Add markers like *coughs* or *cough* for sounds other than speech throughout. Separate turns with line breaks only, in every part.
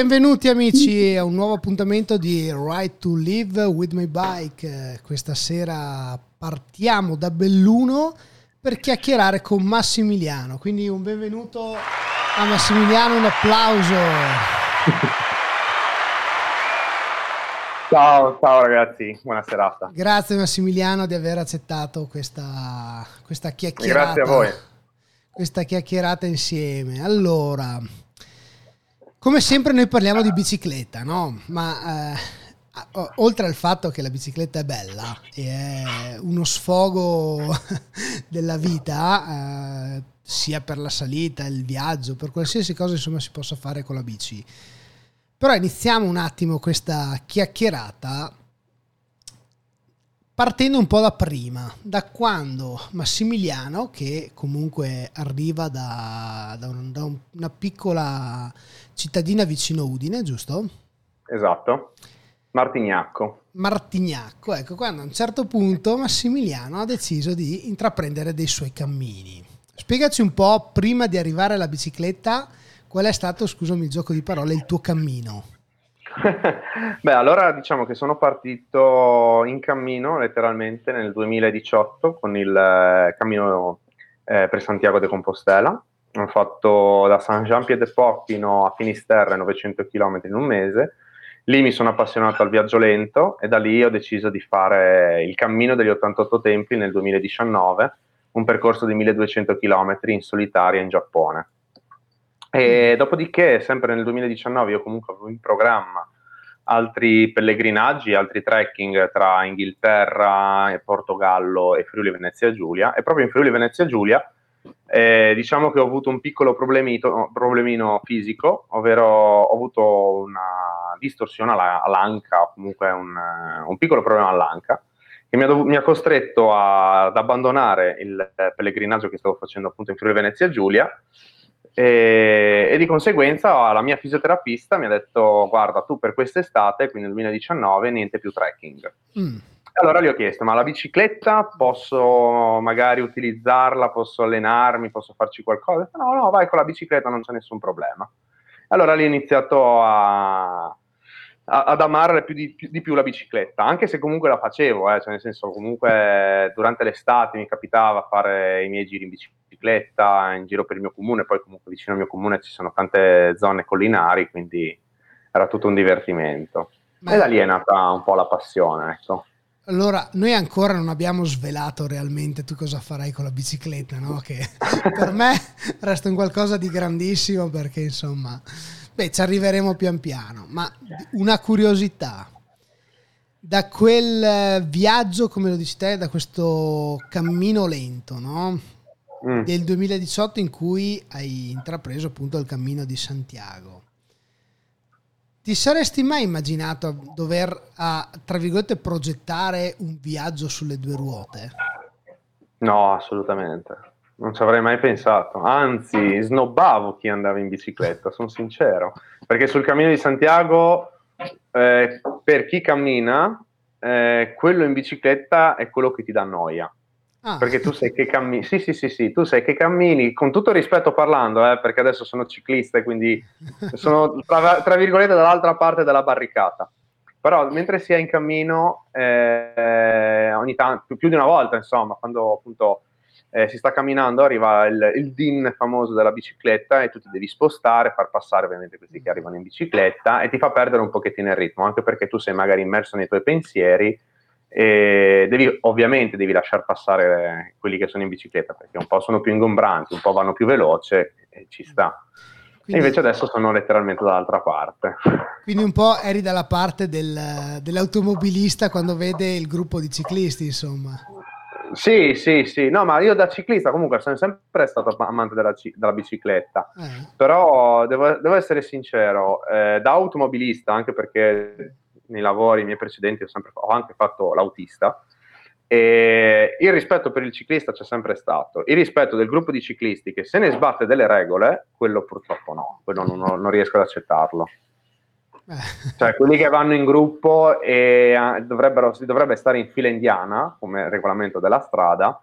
Benvenuti amici a un nuovo appuntamento di Right to Live with My Bike. Questa sera partiamo da Belluno per chiacchierare con Massimiliano. Quindi un benvenuto a Massimiliano, un applauso.
Ciao, ciao ragazzi, buona serata.
Grazie Massimiliano di aver accettato questa, questa chiacchierata.
Grazie a voi.
Questa chiacchierata insieme. Allora, come sempre noi parliamo di bicicletta, no? Ma eh, oltre al fatto che la bicicletta è bella e è uno sfogo *laughs* della vita, eh, sia per la salita, il viaggio, per qualsiasi cosa insomma si possa fare con la bici però iniziamo un attimo questa chiacchierata partendo un po' da prima, da quando Massimiliano, che comunque arriva da, da, un, da una piccola cittadina vicino Udine, giusto?
Esatto, Martignacco.
Martignacco, ecco, quando a un certo punto Massimiliano ha deciso di intraprendere dei suoi cammini. Spiegaci un po', prima di arrivare alla bicicletta, Qual è stato, scusami il gioco di parole, il tuo cammino? *laughs*
Beh, allora diciamo che sono partito in cammino letteralmente nel 2018 con il eh, cammino eh, per Santiago de Compostela. Ho fatto da San Jean Pied-de-Port fino a Finisterre 900 km in un mese. Lì mi sono appassionato al viaggio lento e da lì ho deciso di fare il cammino degli 88 templi nel 2019, un percorso di 1200 km in solitaria in Giappone. E dopodiché, sempre nel 2019, io comunque avevo in programma altri pellegrinaggi, altri trekking tra Inghilterra, e Portogallo e Friuli Venezia Giulia. E proprio in Friuli Venezia Giulia eh, diciamo che ho avuto un piccolo problemino fisico, ovvero ho avuto una distorsione alla, all'anca, o comunque un, un, piccolo problema all'anca, che mi ha, dov- mi ha costretto a, ad abbandonare il pellegrinaggio che stavo facendo appunto in Friuli Venezia Giulia e, e, di conseguenza la mia fisioterapista mi ha detto guarda tu per quest'estate, quindi nel 2019, niente più trekking. Mm. Allora gli ho chiesto ma la bicicletta posso magari utilizzarla, posso allenarmi, posso farci qualcosa? No, no, vai con la bicicletta, non c'è nessun problema. Allora lì ho iniziato a, ad amare più di, più di, più la bicicletta, anche se comunque la facevo, eh, cioè nel senso comunque durante l'estate mi capitava fare i miei giri in bicicletta, in giro per il mio comune, poi comunque vicino al mio comune ci sono tante zone collinari, quindi era tutto un divertimento. Ma... E da lì è nata un po' la passione, ecco.
Allora, noi ancora non abbiamo svelato realmente tu cosa farai con la bicicletta, no? Che *laughs* per me resta un qualcosa di grandissimo perché insomma Beh, ci arriveremo pian piano, ma una curiosità. Da quel eh, viaggio, come lo dici te, da questo cammino lento, no? Mm. Del 2018 in cui hai intrapreso appunto il cammino di Santiago. Ti saresti mai immaginato dover, a, tra virgolette, progettare un viaggio sulle due ruote?
No, assolutamente non ci avrei mai pensato, anzi snobbavo chi andava in bicicletta, sono sincero, perché sul cammino di Santiago eh, per chi cammina, eh, quello in bicicletta è quello che ti dà noia. Ah. Perché tu sai che cammini, sì, sì, sì, sì, tu sai che cammini, con tutto rispetto parlando, eh, perché adesso sono ciclista e quindi *laughs* sono tra, tra, virgolette dall'altra parte della barricata. Però mentre si è in cammino, eh, ogni tanto, più di una volta, insomma, quando appunto eh, si sta camminando, arriva il, il, DIN famoso della bicicletta e tu ti devi spostare, far passare ovviamente questi che arrivano in bicicletta e ti fa perdere un pochettino il ritmo, anche perché tu sei magari immerso nei tuoi pensieri e devi, ovviamente devi lasciare passare quelli che sono in bicicletta perché un po' sono più ingombranti, un po' vanno più veloce e ci sta. Quindi, e invece adesso sono letteralmente dall'altra parte.
Quindi un po' eri dalla parte del, dell'automobilista quando vede il gruppo di ciclisti, insomma.
Sì, sì, sì, no, ma io da ciclista comunque sono sempre stato amante della, della bicicletta, eh. però devo, devo, essere sincero, eh, da automobilista, anche perché nei lavori miei precedenti ho, sempre, ho anche fatto l'autista, e il rispetto per il ciclista c'è sempre stato, il rispetto del gruppo di ciclisti che se ne sbatte delle regole, quello purtroppo no, quello non, non riesco ad accettarlo. Eh. Cioè, quelli che vanno in gruppo e dovrebbero, si dovrebbe stare in fila indiana, come regolamento della strada,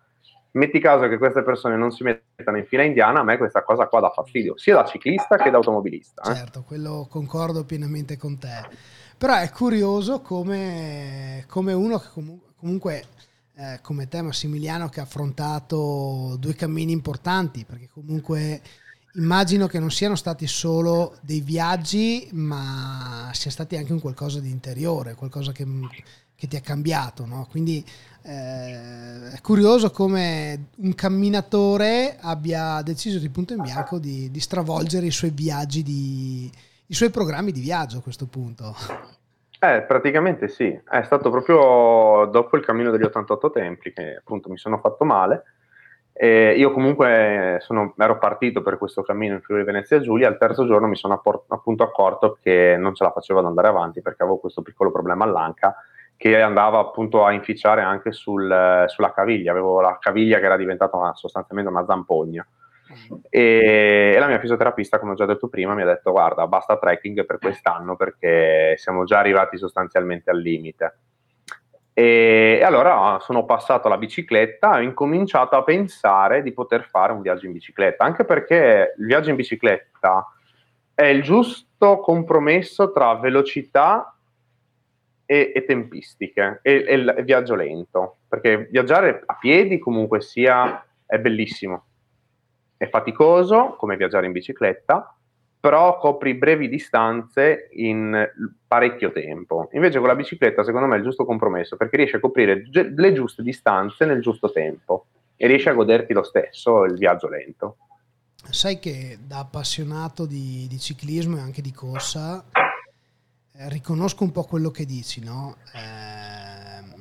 metti caso che queste persone non si mettano in fila indiana, a me questa cosa qua dà fastidio, sia da ciclista che da automobilista.
Eh? Certo, quello concordo pienamente con te. Però è curioso come, come uno che comunque, comunque eh, come te Massimiliano che ha affrontato due cammini importanti, perché comunque immagino che non siano stati solo dei viaggi, ma sia stati anche un qualcosa di interiore, qualcosa che, che ti ha cambiato, no? Quindi eh, è curioso come un camminatore abbia deciso di punto in bianco di, di stravolgere i suoi viaggi, di, i suoi programmi di viaggio a questo punto.
Eh, praticamente sì, è stato proprio dopo il cammino degli 88 templi che appunto mi sono fatto male. E io comunque sono, ero partito per questo cammino in Friuli Venezia Giulia, al terzo giorno mi sono apport- appunto accorto che non ce la facevo ad andare avanti perché avevo questo piccolo problema all'anca che andava appunto a inficiare anche sul, sulla caviglia, avevo la caviglia che era diventata sostanzialmente una zampogna. E, e, la mia fisioterapista, come ho già detto prima, mi ha detto guarda, basta trekking per quest'anno perché siamo già arrivati sostanzialmente al limite. E, allora sono passato alla bicicletta e ho incominciato a pensare di poter fare un viaggio in bicicletta, anche perché il viaggio in bicicletta è il giusto compromesso tra velocità e, e tempistiche e, e il viaggio lento, perché viaggiare a piedi comunque sia è bellissimo è faticoso come viaggiare in bicicletta, però copri brevi distanze in parecchio tempo. Invece con la bicicletta, secondo me, è il giusto compromesso perché riesci a coprire gi- le giuste distanze nel giusto tempo e riesci a goderti lo stesso il viaggio lento.
Sai che da appassionato di, di ciclismo e anche di corsa eh, riconosco un po' quello che dici, no? Eh,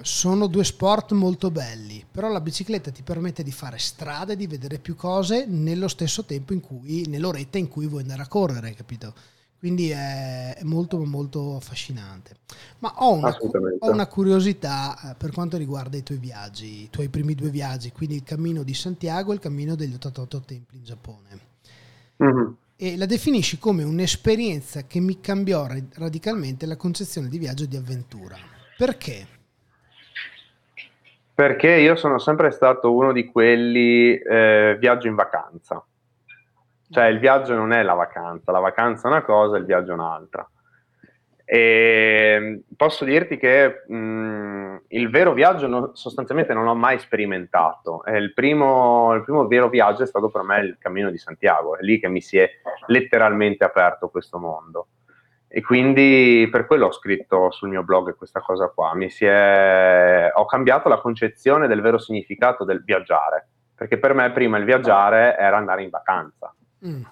sono due sport molto belli, però la bicicletta ti permette di fare strade, di vedere più cose nello stesso tempo in cui, nell'oretta in cui vuoi andare a correre, capito? Quindi è, è molto molto affascinante. Ma ho una, ho una curiosità eh, per quanto riguarda i tuoi viaggi, i tuoi primi due viaggi, quindi il cammino di Santiago e il cammino degli 88 templi in Giappone. Mm-hmm. E la definisci come un'esperienza che mi cambiò radicalmente la concezione di viaggio e di avventura. Perché?
Perché io sono sempre stato uno di quelli eh, viaggio in vacanza. Cioè il viaggio non è la vacanza, la vacanza è una cosa, il viaggio è un'altra. E posso dirti che mh, il vero viaggio no, sostanzialmente non l'ho mai sperimentato. Il primo, il primo, vero viaggio è stato per me il cammino di Santiago, è lì che mi si è letteralmente aperto questo mondo. E quindi per quello ho scritto sul mio blog questa cosa qua. È... Ho cambiato la concezione del vero significato del viaggiare, perché per me prima il viaggiare era andare in vacanza. Mm.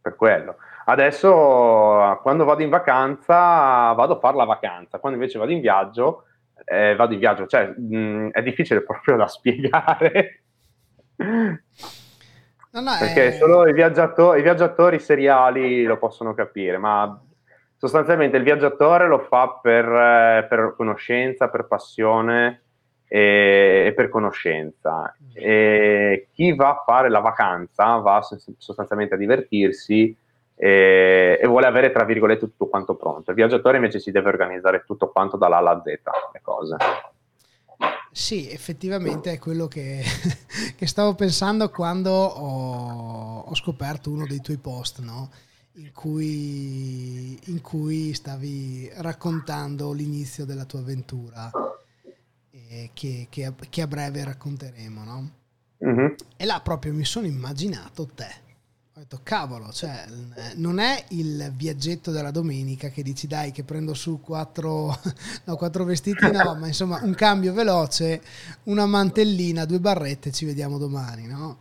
Per quello. Adesso quando vado in vacanza vado a fare la vacanza, quando invece vado in viaggio eh, vado in viaggio, cioè mh, mm, è difficile proprio da *laughs* spiegare. No, no, Perché è... solo i viaggiatori, i viaggiatori seriali lo possono capire, ma sostanzialmente il viaggiatore lo fa per, eh, per conoscenza, per passione e, e, per conoscenza. E chi va a fare la vacanza va sostanzialmente a divertirsi e, e, vuole avere, tra virgolette, tutto quanto pronto. Il viaggiatore invece si deve organizzare tutto quanto dalla alla Z, le cose.
Sì, effettivamente è quello che, *laughs* che stavo pensando quando ho, ho, scoperto uno dei tuoi post, no? in, cui, in, cui, stavi raccontando l'inizio della tua avventura, eh, che, che, che, a breve racconteremo. No? Mm-hmm. E là proprio mi sono immaginato te ho detto, cavolo, cioè, non è il viaggetto della domenica che dici dai che prendo su quattro, *laughs* no, quattro vestiti, no, ma insomma un cambio veloce, una mantellina, due barrette, ci vediamo domani, no?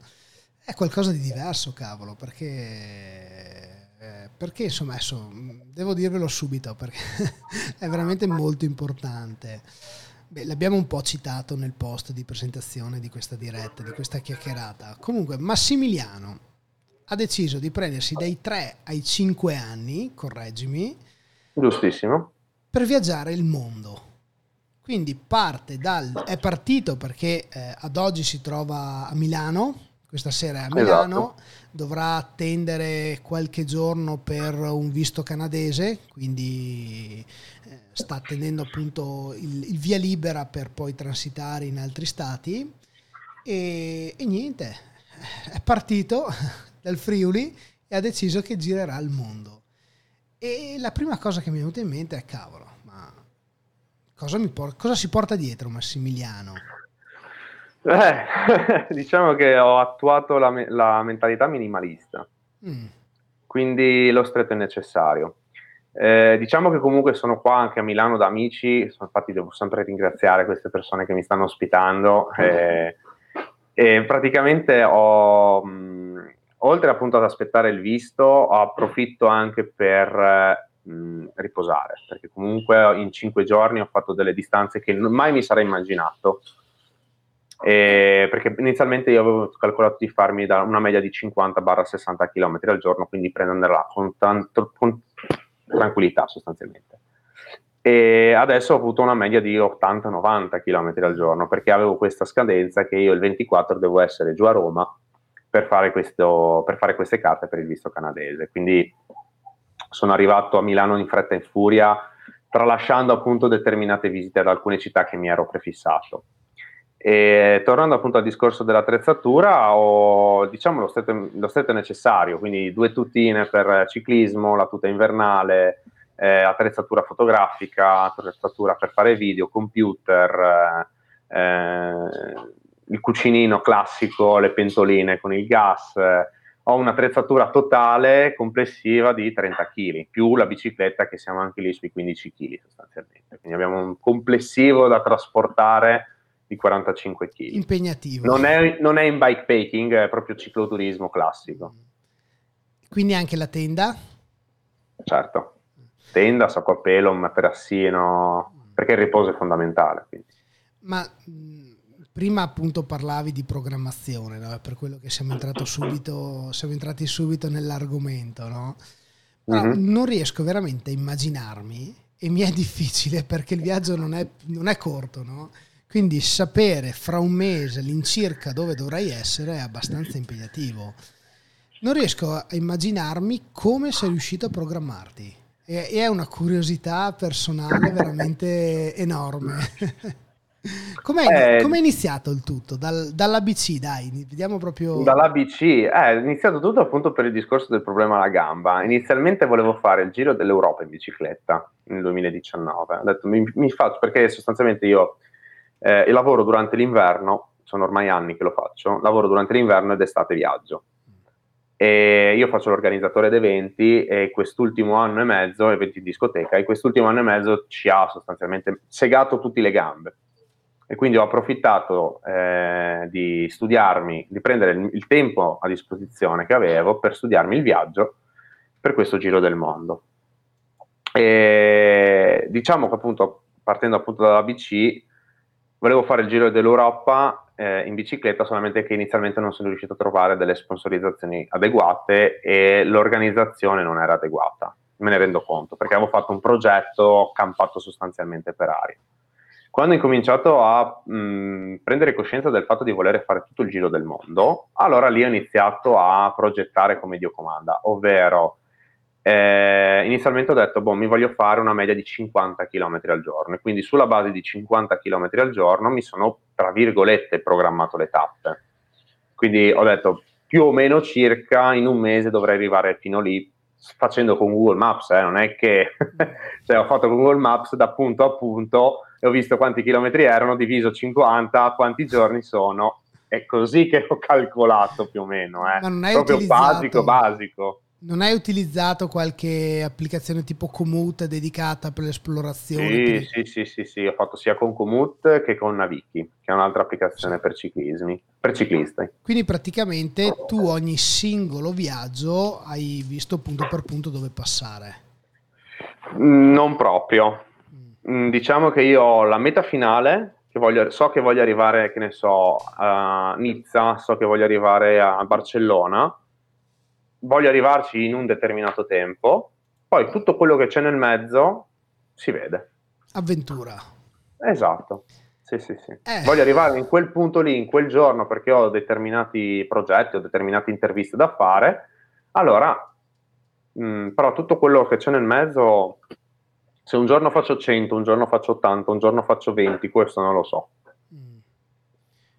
È qualcosa di diverso, cavolo, perché, eh, perché insomma, adesso devo dirvelo subito, perché *laughs* è veramente molto importante. Beh, l'abbiamo un po' citato nel post di presentazione di questa diretta, di questa chiacchierata. Comunque, Massimiliano ha deciso di prendersi dai 3 ai 5 anni, correggimi.
Giustissimo.
Per viaggiare il mondo. Quindi parte dal, è partito perché eh, ad oggi si trova a Milano, questa sera è a Milano, esatto. dovrà attendere qualche giorno per un visto canadese, quindi eh, sta attendendo appunto il, il via libera per poi transitare in altri stati E, e niente, è partito dal Friuli e ha deciso che girerà il mondo. E la prima cosa che mi è venuta in mente è cavolo, ma cosa, por- cosa si porta dietro Massimiliano?
Eh, *laughs* diciamo che ho attuato la, me- la mentalità minimalista, mm. quindi lo stretto è necessario. Eh, diciamo che comunque sono qua anche a Milano da amici, infatti devo sempre ringraziare queste persone che mi stanno ospitando. Eh, e praticamente ho, mh, oltre appunto ad aspettare il visto, approfitto anche per mh, riposare, perché comunque in cinque giorni ho fatto delle distanze che mai mi sarei immaginato. E perché inizialmente io avevo calcolato di farmi una media di 50-60 km al giorno, quindi prenderla con, tanto, con tranquillità sostanzialmente. E adesso ho avuto una media di 80-90 km al giorno perché avevo questa scadenza che io il 24 devo essere giù a Roma per fare, questo, per fare queste carte per il visto canadese. Quindi sono arrivato a Milano in fretta e in furia, tralasciando appunto determinate visite ad alcune città che mi ero prefissato. E tornando appunto al discorso dell'attrezzatura, ho diciamo lo stretto, lo stretto necessario, quindi due tutine per ciclismo, la tuta invernale, eh, attrezzatura fotografica, attrezzatura per fare video, computer, eh, eh, il cucinino classico, le pentoline con il gas. Eh, ho un'attrezzatura totale complessiva di 30 kg, più la bicicletta che siamo anche lì sui 15 kg sostanzialmente. Quindi abbiamo un complessivo da trasportare di 45 kg.
Impegnativo.
Non è, non è in bikepacking, è proprio cicloturismo classico.
Quindi anche la tenda?
Certo tenda, sacco a pelo, un materassino, perché il riposo è fondamentale. Quindi.
Ma prima appunto parlavi di programmazione, no? per quello che siamo, *coughs* subito, siamo entrati subito nell'argomento, no? mm-hmm. non riesco veramente a immaginarmi e mi è difficile perché il viaggio non è, non è corto, no? Quindi sapere fra un mese all'incirca dove dovrai essere è abbastanza impegnativo. Non riesco a immaginarmi come sei riuscito a programmarti. E, è una curiosità personale veramente enorme. *laughs* Com'è, eh, com'è, iniziato il tutto? Dal, dall'ABC, dai, vediamo proprio.
Dall'ABC, eh, è iniziato tutto appunto per il discorso del problema alla gamba. Inizialmente volevo fare il giro dell'Europa in bicicletta nel 2019. Ho detto mi, mi faccio perché sostanzialmente io eh, lavoro durante l'inverno, sono ormai anni che lo faccio, lavoro durante l'inverno ed estate viaggio. E io faccio l'organizzatore di eventi e quest'ultimo anno e mezzo, eventi in discoteca, e quest'ultimo anno e mezzo ci ha sostanzialmente segato tutte le gambe. E quindi ho approfittato eh, di studiarmi, di prendere il, il, tempo a disposizione che avevo per studiarmi il viaggio per questo giro del mondo. E diciamo che appunto, partendo appunto dall'ABC, volevo fare il giro dell'Europa eh, in bicicletta, solamente che inizialmente non sono riuscito a trovare delle sponsorizzazioni adeguate e l'organizzazione non era adeguata. Me ne rendo conto, perché avevo fatto un progetto campato sostanzialmente per aria. Quando ho incominciato a mh, prendere coscienza del fatto di voler fare tutto il giro del mondo, allora lì ho iniziato a progettare come Dio comanda, ovvero eh, inizialmente ho detto, boh, mi voglio fare una media di 50 km al giorno e quindi sulla base di 50 km al giorno mi sono, tra virgolette, programmato le tappe. Quindi ho detto, più o meno circa in un mese dovrei arrivare fino lì facendo con Google Maps, eh, non è che *laughs* cioè, ho fatto con Google Maps da punto a punto e ho visto quanti chilometri erano, diviso 50, quanti giorni sono, è così che ho calcolato più o meno, eh. proprio utilizzato... basico, basico.
Non hai utilizzato qualche applicazione tipo Komoot dedicata per l'esplorazione?
Sì,
per...
sì, sì, sì, sì, ho fatto sia con Komoot che con Naviki, che è un'altra applicazione per ciclismi, per cliclisti.
Quindi praticamente tu ogni singolo viaggio hai visto punto per punto dove passare?
Non proprio. Mm. Diciamo che io ho la meta finale, che voglio, so che voglio arrivare, che ne so, a Nizza, so che voglio arrivare a Barcellona, voglio arrivarci in un determinato tempo, poi tutto quello che c'è nel mezzo si vede.
Avventura.
Esatto. Sì, sì, sì. Eh. Voglio arrivare in quel punto lì, in quel giorno, perché ho determinati progetti, ho determinate interviste da fare. Allora, mh, mm, però tutto quello che c'è nel mezzo, se un giorno faccio 100, un giorno faccio 80, un giorno faccio 20, questo non lo so.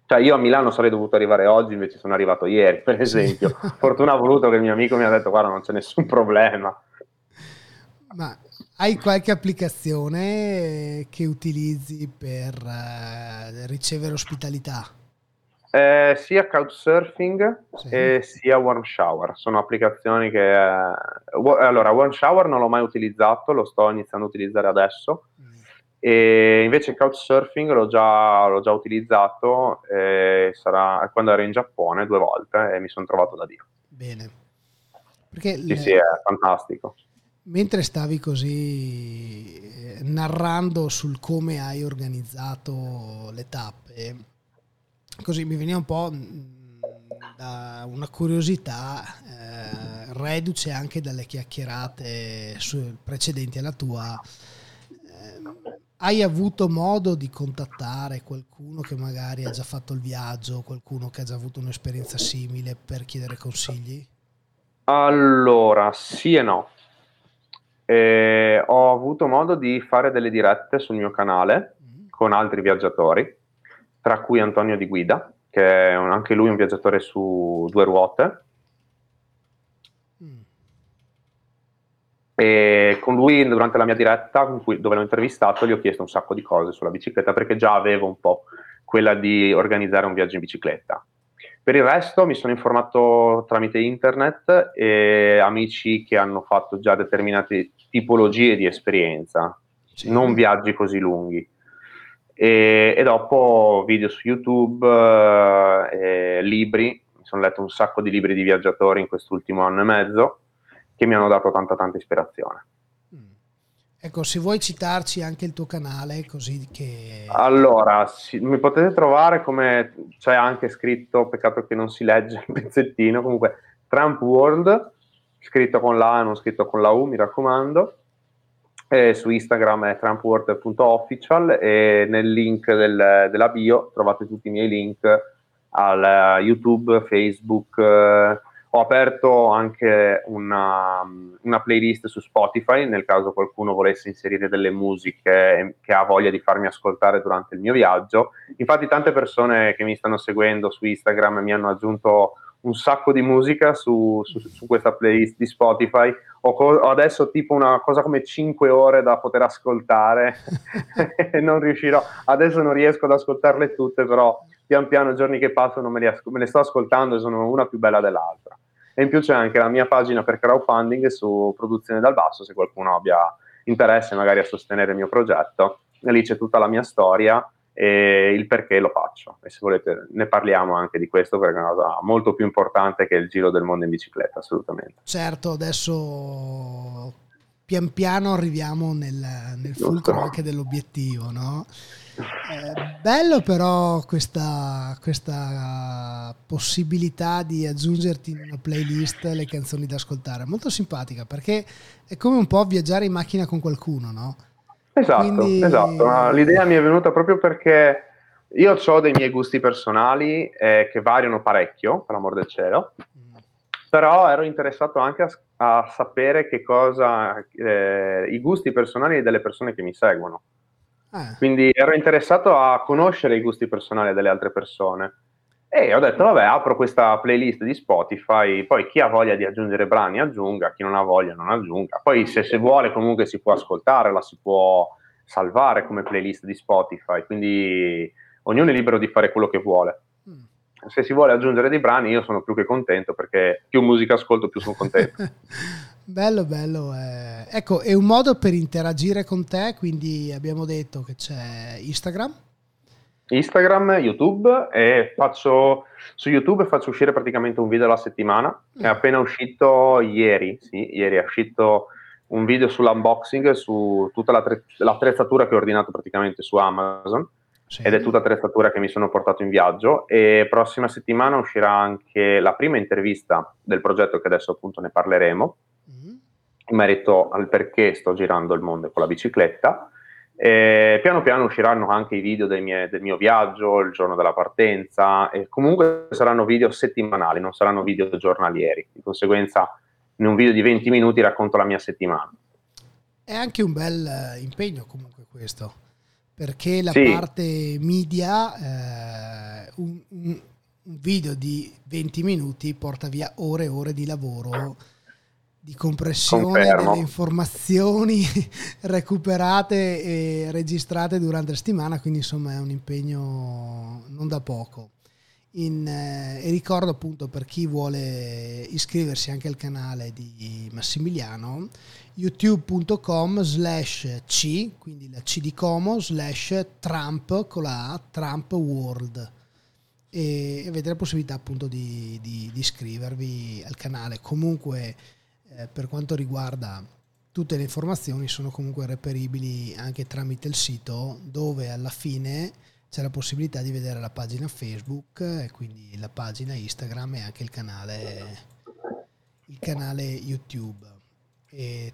Cioè io a Milano sarei dovuto arrivare oggi, invece sono arrivato ieri, per esempio. *laughs* Fortuna ha voluto che il mio amico mi ha detto guarda non c'è nessun problema.
Ma hai qualche applicazione che utilizzi per uh, ricevere ospitalità?
Eh, sia Couchsurfing sì. e sia Warm Shower. Sono applicazioni che... Eh, allora, Warm Shower non l'ho mai utilizzato, lo sto iniziando a utilizzare adesso. Mm. E invece Couchsurfing l'ho già, l'ho già utilizzato eh, sarà, quando ero in Giappone due volte e mi sono trovato da Dio.
Bene.
Perché sì, le... sì, è fantastico
mentre stavi così eh, narrando sul come hai organizzato le tappe, così mi veniva un po' mm, da una curiosità eh, reduce anche dalle chiacchierate su, precedenti alla tua. Eh, hai avuto modo di contattare qualcuno che magari ha già fatto il viaggio, qualcuno che ha già avuto un'esperienza simile per chiedere consigli?
Allora, sì e no e ho avuto modo di fare delle dirette sul mio canale mm. con altri viaggiatori, tra cui Antonio Di Guida, che è un, anche lui un viaggiatore su due ruote. Mm. E con lui, durante la mia diretta, cui, dove l'ho intervistato, gli ho chiesto un sacco di cose sulla bicicletta perché già avevo un po' quella di organizzare un viaggio in bicicletta. Per il resto mi sono informato tramite internet e amici che hanno fatto già determinate tipologie di esperienza, sì. non viaggi così lunghi. E, e dopo video su YouTube, eh, libri, mi sono letto un sacco di libri di viaggiatori in quest'ultimo anno e mezzo che mi hanno dato tanta tanta ispirazione.
Ecco, se vuoi citarci anche il tuo canale, così che...
Allora, sì, mi potete trovare come c'è anche scritto, peccato che non si legge il pezzettino, comunque Trump World, scritto con la A, non scritto con la U, mi raccomando. E su Instagram è trumpworld.official e nel link del, della bio trovate tutti i miei link al YouTube, Facebook, eh, ho aperto anche una, una, playlist su Spotify nel caso qualcuno volesse inserire delle musiche che ha voglia di farmi ascoltare durante il mio viaggio. Infatti tante persone che mi stanno seguendo su Instagram mi hanno aggiunto un sacco di musica su, su, su questa playlist di Spotify. Ho, co- ho, adesso tipo una cosa come 5 ore da poter ascoltare e *laughs* non riuscirò. Adesso non riesco ad ascoltarle tutte, però pian piano, giorni che passano, me, as- me le sto ascoltando e sono una più bella dell'altra. E in più c'è anche la mia pagina per crowdfunding su Produzione dal Basso, se qualcuno abbia interesse magari a sostenere il mio progetto. E lì c'è tutta la mia storia e il perché lo faccio. E se volete ne parliamo anche di questo perché è una cosa molto più importante che il giro del mondo in bicicletta, assolutamente.
Certo, adesso pian piano arriviamo nel, nel fulcro anche dell'obiettivo, no? Eh, bello però questa, questa, possibilità di aggiungerti in una playlist le canzoni da ascoltare, molto simpatica perché è come un po' viaggiare in macchina con qualcuno, no?
Esatto, Quindi... esatto. L'idea mi è venuta proprio perché io ho dei miei gusti personali eh, che variano parecchio, per l'amor del cielo, mm. però ero interessato anche a, a sapere che cosa, eh, i gusti personali delle persone che mi seguono. Eh. Quindi ero interessato a conoscere i gusti personali delle altre persone. E ho detto, vabbè, apro questa playlist di Spotify, poi chi ha voglia di aggiungere brani aggiunga, chi non ha voglia non aggiunga. Poi se, se vuole comunque si può ascoltare, la si può salvare come playlist di Spotify, quindi ognuno è libero di fare quello che vuole. Mm. Se si vuole aggiungere dei brani io sono più che contento perché più musica ascolto più sono contento. *laughs*
Bello, bello. Eh. Ecco, è un modo per interagire con te, quindi abbiamo detto che c'è Instagram.
Instagram, YouTube e faccio su YouTube faccio uscire praticamente un video alla settimana. Mm. È appena uscito ieri, sì, ieri è uscito un video sull'unboxing su tutta l'attrezzatura che ho ordinato praticamente su Amazon. Sì. Ed è tutta attrezzatura che mi sono portato in viaggio e prossima settimana uscirà anche la prima intervista del progetto che adesso appunto ne parleremo in merito al perché sto girando il mondo con la bicicletta. E piano piano usciranno anche i video mie, del mio viaggio, il giorno della partenza, e comunque saranno video settimanali, non saranno video giornalieri. Di conseguenza, in un video di 20 minuti racconto la mia settimana.
È anche un bel eh, impegno comunque questo, perché la sì. parte media, eh, un, un, video di 20 minuti porta via ore e ore di lavoro di compressione Confermo. delle informazioni *laughs* recuperate e registrate durante la settimana, quindi insomma è un impegno non da poco. In, eh, e ricordo appunto per chi vuole iscriversi anche al canale di Massimiliano youtube.com slash c quindi la c di Como slash Trump con la A Trump World e avete la possibilità appunto di, di, di iscrivervi al canale comunque eh, per quanto riguarda tutte le informazioni sono comunque reperibili anche tramite il sito dove alla fine c'è la possibilità di vedere la pagina Facebook e quindi la pagina Instagram e anche il canale, il canale YouTube. E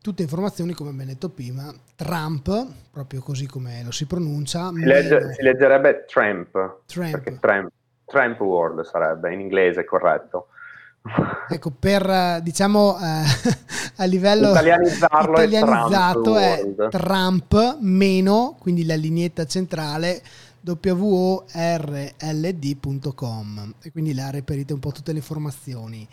tutte informazioni, come ben detto prima, Trump, proprio così come lo si pronuncia.
Si, legge, si leggerebbe Trump, Trump. Trump, Trump World sarebbe in inglese corretto. *laughs*
Ecco, per diciamo eh, *laughs* a livello italianizzato è Trump, è Trump meno, quindi la lineetta centrale world.com e quindi là reperite un po' tutte le informazioni.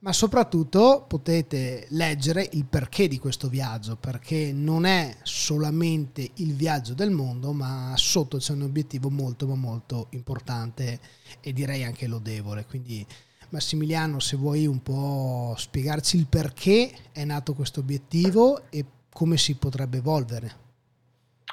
Ma soprattutto potete leggere il perché di questo viaggio, perché non è solamente il viaggio del mondo, ma sotto c'è un obiettivo molto ma molto importante e direi anche lodevole. Quindi Massimiliano, se vuoi un po' spiegarci il perché è nato questo obiettivo e come si potrebbe evolvere.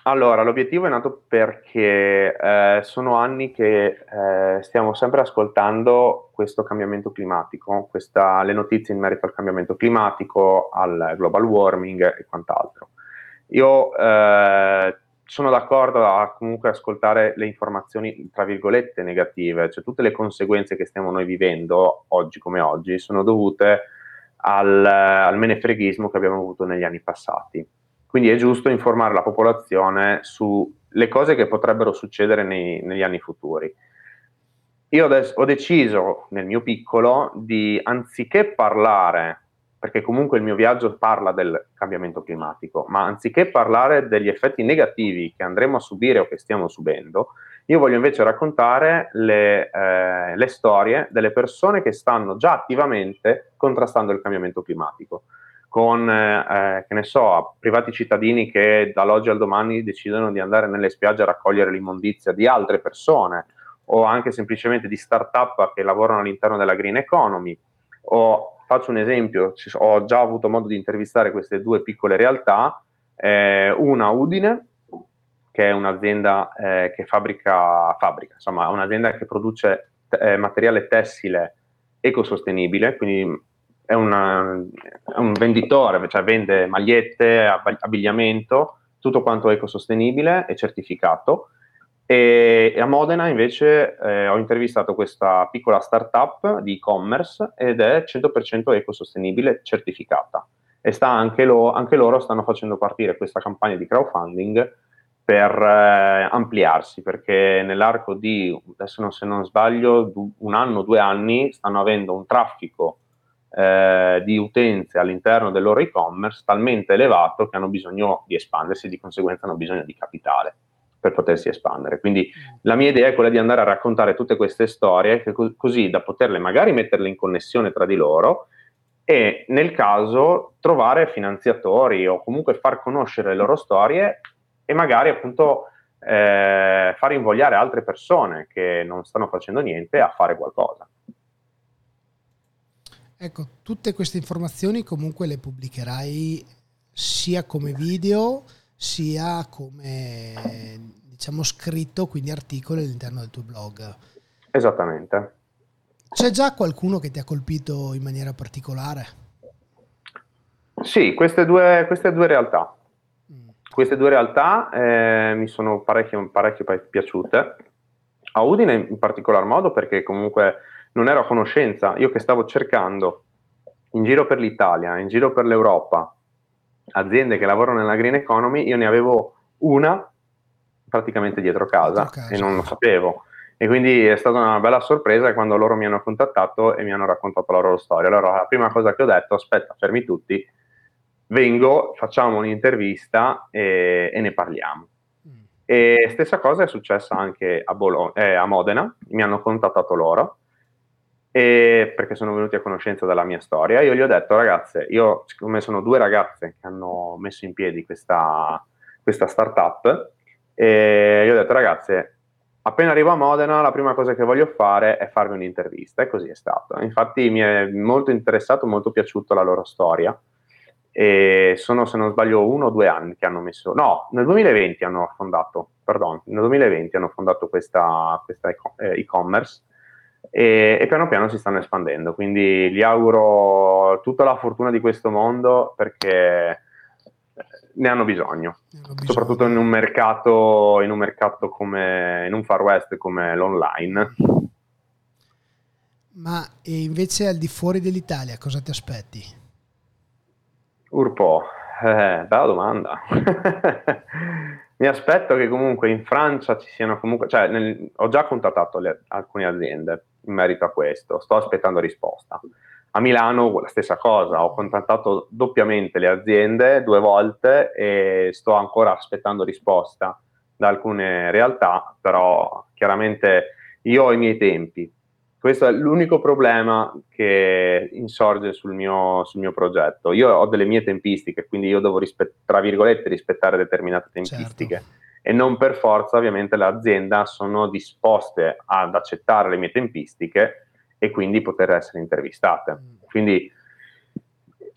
Allora, l'obiettivo è nato perché eh, sono anni che eh, stiamo sempre ascoltando questo cambiamento climatico, questa, le notizie in merito al cambiamento climatico, al global warming e quant'altro. Io eh, sono d'accordo a comunque ascoltare le informazioni, tra virgolette, negative, cioè tutte le conseguenze che stiamo noi vivendo oggi come oggi sono dovute al, al menefreghismo che abbiamo avuto negli anni passati quindi è giusto informare la popolazione sulle cose che potrebbero succedere nei, negli anni futuri. Io adesso ho deciso nel mio piccolo di, anziché parlare, perché comunque il mio viaggio parla del cambiamento climatico, ma anziché parlare degli effetti negativi che andremo a subire o che stiamo subendo, io voglio invece raccontare le, eh, le storie delle persone che stanno già attivamente contrastando il cambiamento climatico con, eh, che ne so, privati cittadini che dall'oggi al domani decidono di andare nelle spiagge a raccogliere l'immondizia di altre persone o anche semplicemente di start-up che lavorano all'interno della green economy. O, faccio un esempio, ho già avuto modo di intervistare queste due piccole realtà, eh, una Udine, che è un'azienda eh, che fabbrica, fabbrica, insomma, un'azienda che produce eh, materiale tessile ecosostenibile, quindi è, una, è un venditore, cioè vende magliette, abbigliamento, tutto quanto ecosostenibile e certificato. E, a Modena invece eh, ho intervistato questa piccola startup di e-commerce ed è 100% ecosostenibile certificata. E anche, lo, anche, loro stanno facendo partire questa campagna di crowdfunding per eh, ampliarsi, perché nell'arco di, adesso non, se non sbaglio, un anno, due anni, stanno avendo un traffico eh, di utenze all'interno del loro e-commerce talmente elevato che hanno bisogno di espandersi, di conseguenza hanno bisogno di capitale per potersi espandere. Quindi la mia idea è quella di andare a raccontare tutte queste storie co- così da poterle magari metterle in connessione tra di loro e nel caso trovare finanziatori o comunque far conoscere le loro storie e magari appunto eh, far invogliare altre persone che non stanno facendo niente a fare qualcosa.
Ecco, tutte queste informazioni comunque le pubblicherai sia come video sia come diciamo scritto, quindi articoli all'interno del tuo blog.
Esattamente.
C'è già qualcuno che ti ha colpito in maniera particolare?
Sì, queste due, queste due realtà. Mm. Queste due realtà eh, mi sono parecchio, parecchio piaciute. A Udine in particolar modo perché comunque non ero a conoscenza, io che stavo cercando in giro per l'Italia, in giro per l'Europa, aziende che lavorano nella green economy, io ne avevo una praticamente dietro casa, dietro casa. e non lo sapevo. E quindi è stata una bella sorpresa quando loro mi hanno contattato e mi hanno raccontato la loro storia. Allora la prima cosa che ho detto, aspetta, fermi tutti, vengo, facciamo un'intervista e, e ne parliamo. Mm. E stessa cosa è successa anche a, Bologna, eh, a Modena, mi hanno contattato loro e perché sono venuti a conoscenza della mia storia. Io gli ho detto, ragazze, io siccome sono due ragazze che hanno messo in piedi questa, questa startup, e gli ho detto, ragazze, appena arrivo a Modena, la prima cosa che voglio fare è farvi un'intervista, e così è stato. Infatti mi è molto interessato, molto piaciuto la loro storia. E sono, se non sbaglio, uno o due anni che hanno messo, no, nel 2020 hanno fondato, pardon, nel 2020 hanno fondato questa, questa e-commerce e, e, piano piano si stanno espandendo. Quindi gli auguro tutta la fortuna di questo mondo perché ne hanno bisogno, ne hanno bisogno. soprattutto in un mercato, in un mercato come in un far west come l'online.
Ma invece al di fuori dell'Italia cosa ti aspetti?
Urpo, eh, bella domanda. *laughs* Mi aspetto che comunque in Francia ci siano comunque, cioè nel, ho già contattato le, alcune aziende in merito a questo, sto aspettando risposta. A Milano la stessa cosa, ho contattato doppiamente le aziende due volte e sto ancora aspettando risposta da alcune realtà, però chiaramente io ho i miei tempi. Questo è l'unico problema che insorge sul mio, sul mio progetto. Io ho delle mie tempistiche, quindi io devo, rispett- tra virgolette, rispettare determinate tempistiche. Certo e non per forza ovviamente le aziende sono disposte ad accettare le mie tempistiche e quindi poter essere intervistate. Mm. Quindi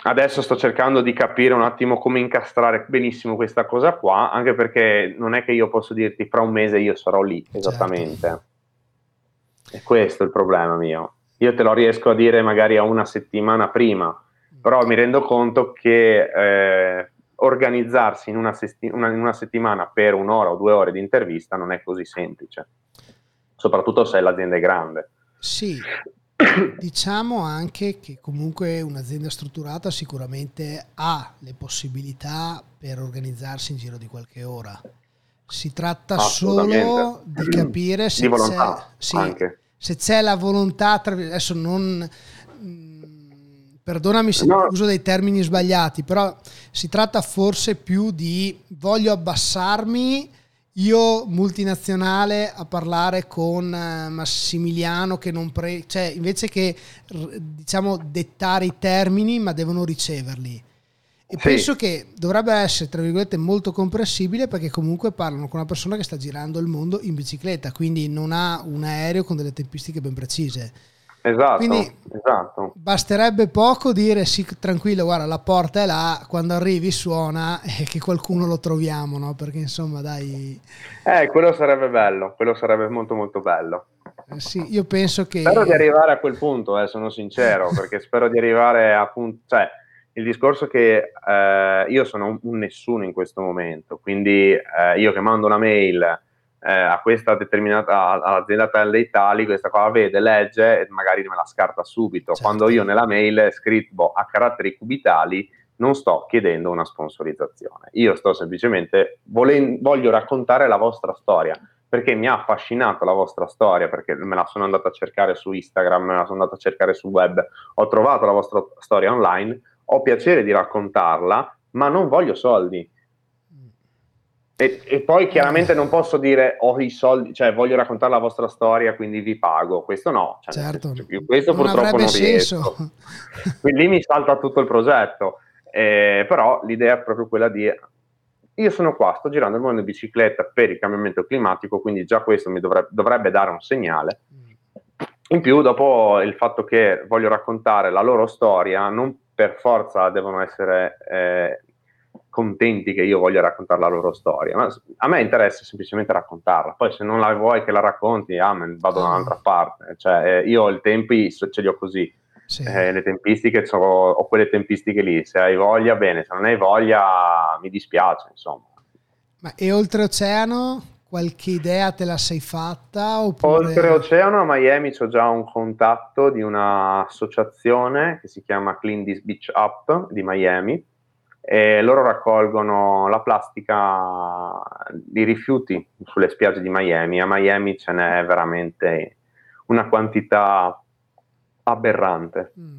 adesso sto cercando di capire un attimo come incastrare benissimo questa cosa qua, anche perché non è che io posso dirti fra un mese io sarò lì esattamente. Certo. E questo è il problema mio. Io te lo riesco a dire magari a una settimana prima, però mi rendo conto che eh, organizzarsi in una, sesti- una, in una settimana per un'ora o due ore di intervista non è così semplice, soprattutto se l'azienda è grande.
Sì, *coughs* diciamo anche che comunque un'azienda strutturata sicuramente ha le possibilità per organizzarsi in giro di qualche ora. Si tratta solo di capire se,
di c'è,
sì, se c'è la volontà, adesso non perdonami se no. uso dei termini sbagliati, però si tratta forse più di voglio abbassarmi io multinazionale a parlare con eh, Massimiliano che non pre- cioè invece che diciamo dettare i termini ma devono riceverli e sì. penso che dovrebbe essere tra virgolette molto comprensibile perché comunque parlano con una persona che sta girando il mondo in bicicletta quindi non ha un aereo con delle tempistiche ben precise
Esatto, Quindi esatto.
basterebbe poco dire sì, tranquillo, guarda, la porta è là, quando arrivi suona e che qualcuno lo troviamo, no? Perché insomma, dai...
Eh, quello sarebbe bello, quello sarebbe molto molto bello.
Eh, sì, io penso che...
Spero di arrivare a quel punto, eh, sono sincero, *laughs* perché spero di arrivare a punto... Cioè, il discorso è che eh, io sono un, un, nessuno in questo momento, quindi eh, io che mando una mail eh, a questa determinata all'azienda per dei tali, questa qua vede, legge e magari me la scarta subito. Certo. Quando io nella mail scritto a caratteri cubitali non sto chiedendo una sponsorizzazione, io sto semplicemente volen- voglio raccontare la vostra storia perché mi ha affascinato la vostra storia, perché me la sono andata a cercare su Instagram, me la sono andata a cercare su web, ho trovato la vostra storia online, ho piacere di raccontarla, ma non voglio soldi e, e, poi chiaramente non posso dire ho i soldi, cioè voglio raccontare la vostra storia, quindi vi pago. Questo no, cioè,
certo.
senso, questo non purtroppo non riesco. *laughs* quindi mi salta tutto il progetto. Eh, però l'idea è proprio quella di io sono qua, sto girando il mondo in bicicletta per il cambiamento climatico, quindi già questo mi dovrebbe, dovrebbe dare un segnale. In più, dopo il fatto che voglio raccontare la loro storia, non per forza devono essere eh, contenti che io voglia raccontare la loro storia, ma a me interessa semplicemente raccontarla, poi se non la vuoi che la racconti, ah, vado da un'altra parte, cioè eh, io ho i tempi, ce li ho così, sì. eh, le tempistiche, so, ho quelle tempistiche lì, se hai voglia bene, se non hai voglia mi dispiace, insomma.
Ma e oltreoceano qualche idea te la sei fatta? Oppure...
Oltreoceano a Miami ho già un contatto di un'associazione che si chiama Clean This Beach Up di Miami, e loro raccolgono la plastica di rifiuti sulle spiagge di Miami. A Miami ce n'è veramente una quantità aberrante. Mm.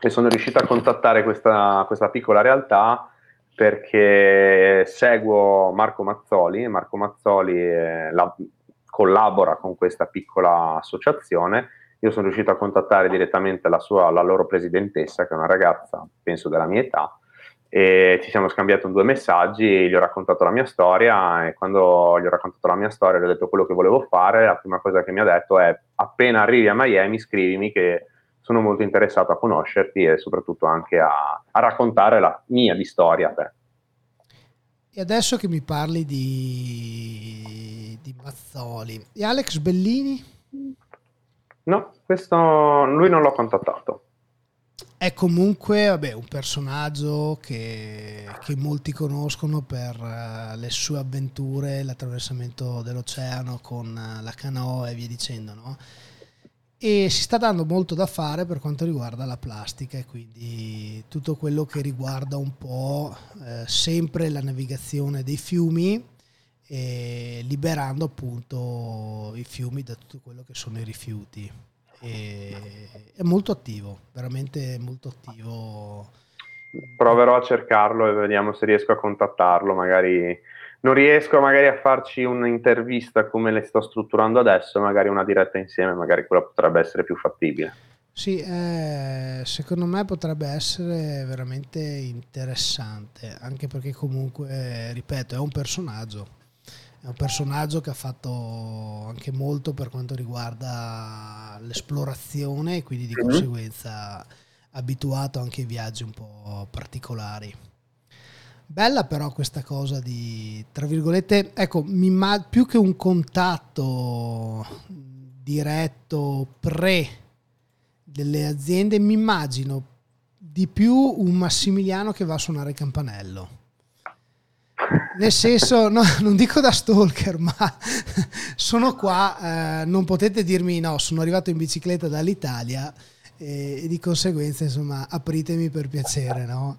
E sono riuscito a contattare questa, questa, piccola realtà perché seguo Marco Mazzoli e Marco Mazzoli eh, la, collabora con questa piccola associazione. Io sono riuscito a contattare direttamente la, sua, la loro presidentessa, che è una ragazza, penso della mia età, e ci siamo scambiati due messaggi, gli ho raccontato la mia storia e quando gli ho raccontato la mia storia gli ho detto quello che volevo fare, la prima cosa che mi ha detto è appena arrivi a Miami scrivimi che sono molto interessato a conoscerti e soprattutto anche a, a raccontare la mia di storia a te.
E adesso che mi parli di, di Mazzoli, e Alex Bellini?
No, questo lui non l'ho contattato.
È comunque vabbè, un personaggio che, che, molti conoscono per uh, le sue avventure, l'attraversamento dell'oceano con uh, la canoa e via dicendo, no? e si sta dando molto da fare per quanto riguarda la plastica e quindi tutto quello che riguarda un po' eh, sempre la navigazione dei fiumi e liberando appunto i fiumi da tutto quello che sono i rifiuti. E è molto attivo, veramente molto attivo.
Proverò a cercarlo e vediamo se riesco a contattarlo, magari non riesco magari a farci un'intervista come le sto strutturando adesso, magari una diretta insieme, magari quella potrebbe essere più fattibile.
Sì, eh, secondo me potrebbe essere veramente interessante, anche perché comunque, ripeto, è un personaggio, è un personaggio che ha fatto anche molto per quanto riguarda l'esplorazione e quindi di mm-hmm. conseguenza abituato anche ai viaggi un po' particolari. Bella però questa cosa di, tra virgolette, ecco, ma- più che un contatto diretto pre delle aziende, mi immagino di più un Massimiliano che va a suonare il campanello. Nel senso, no, non dico da stalker, ma sono qua, eh, non potete dirmi no, sono arrivato in bicicletta dall'Italia e, e di conseguenza, insomma, apritemi per piacere, no?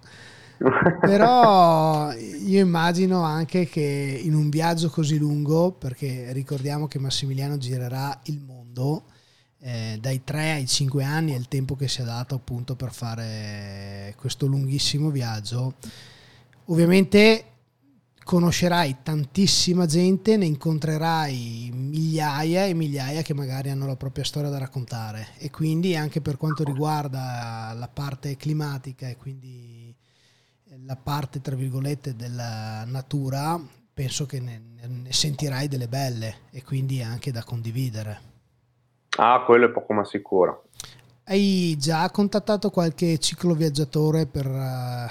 Però io immagino anche che in un viaggio così lungo, perché ricordiamo che Massimiliano girerà il mondo, eh, dai 3 ai 5 anni è il tempo che si è dato appunto per fare questo lunghissimo viaggio. Ovviamente conoscerai tantissima gente, ne incontrerai migliaia e migliaia che magari hanno la propria storia da raccontare e quindi anche per quanto riguarda la parte climatica e quindi la parte, tra virgolette, della natura, penso che ne, ne sentirai delle belle e quindi anche da condividere.
Ah, quello è poco ma sicuro.
Hai già contattato qualche cicloviaggiatore per, uh,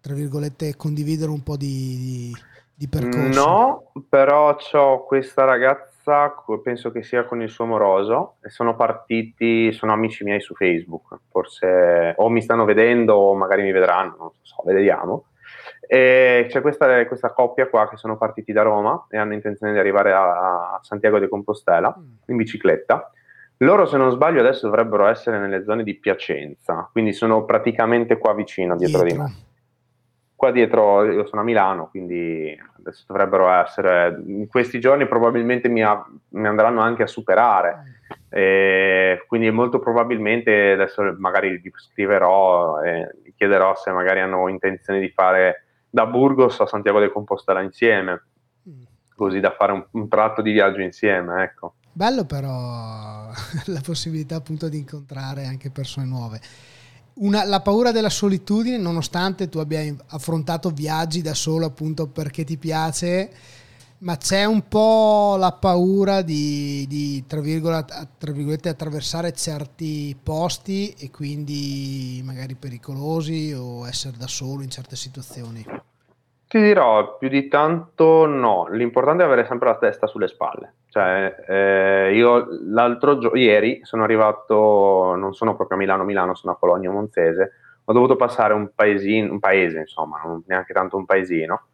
tra virgolette, condividere un po' di, di, di percorso?
No, però ho questa ragazza penso che sia con il suo moroso, e sono partiti, sono amici miei su Facebook, forse o mi stanno vedendo o magari mi vedranno, non so, vediamo. E c'è questa, questa coppia qua che sono partiti da Roma e hanno intenzione di arrivare a, a Santiago de Compostela mm. in bicicletta. Loro, se non sbaglio, adesso dovrebbero essere nelle zone di Piacenza, quindi sono praticamente qua vicino, dietro, dietro. di me qua dietro io sono a Milano, quindi adesso dovrebbero essere, in questi giorni probabilmente mi, ha, mi andranno anche a superare, e quindi molto probabilmente adesso magari gli scriverò e chiederò se magari hanno intenzione di fare da Burgos a Santiago de Compostela insieme, così da fare un, un tratto di viaggio insieme, ecco.
Bello però *laughs* la possibilità appunto di incontrare anche persone nuove una, la paura della solitudine, nonostante tu abbia affrontato viaggi da solo appunto perché ti piace, ma c'è un po' la paura di, di tra, tra, virgolette, attraversare certi posti e quindi magari pericolosi o essere da solo in certe situazioni.
Ti dirò, più di tanto no, l'importante è avere sempre la testa sulle spalle. Cioè, eh, io l'altro giorno, ieri sono arrivato, non sono proprio a Milano, Milano, sono a Cologno Monzese, ho dovuto passare un paesino, un paese insomma, non neanche tanto un paesino,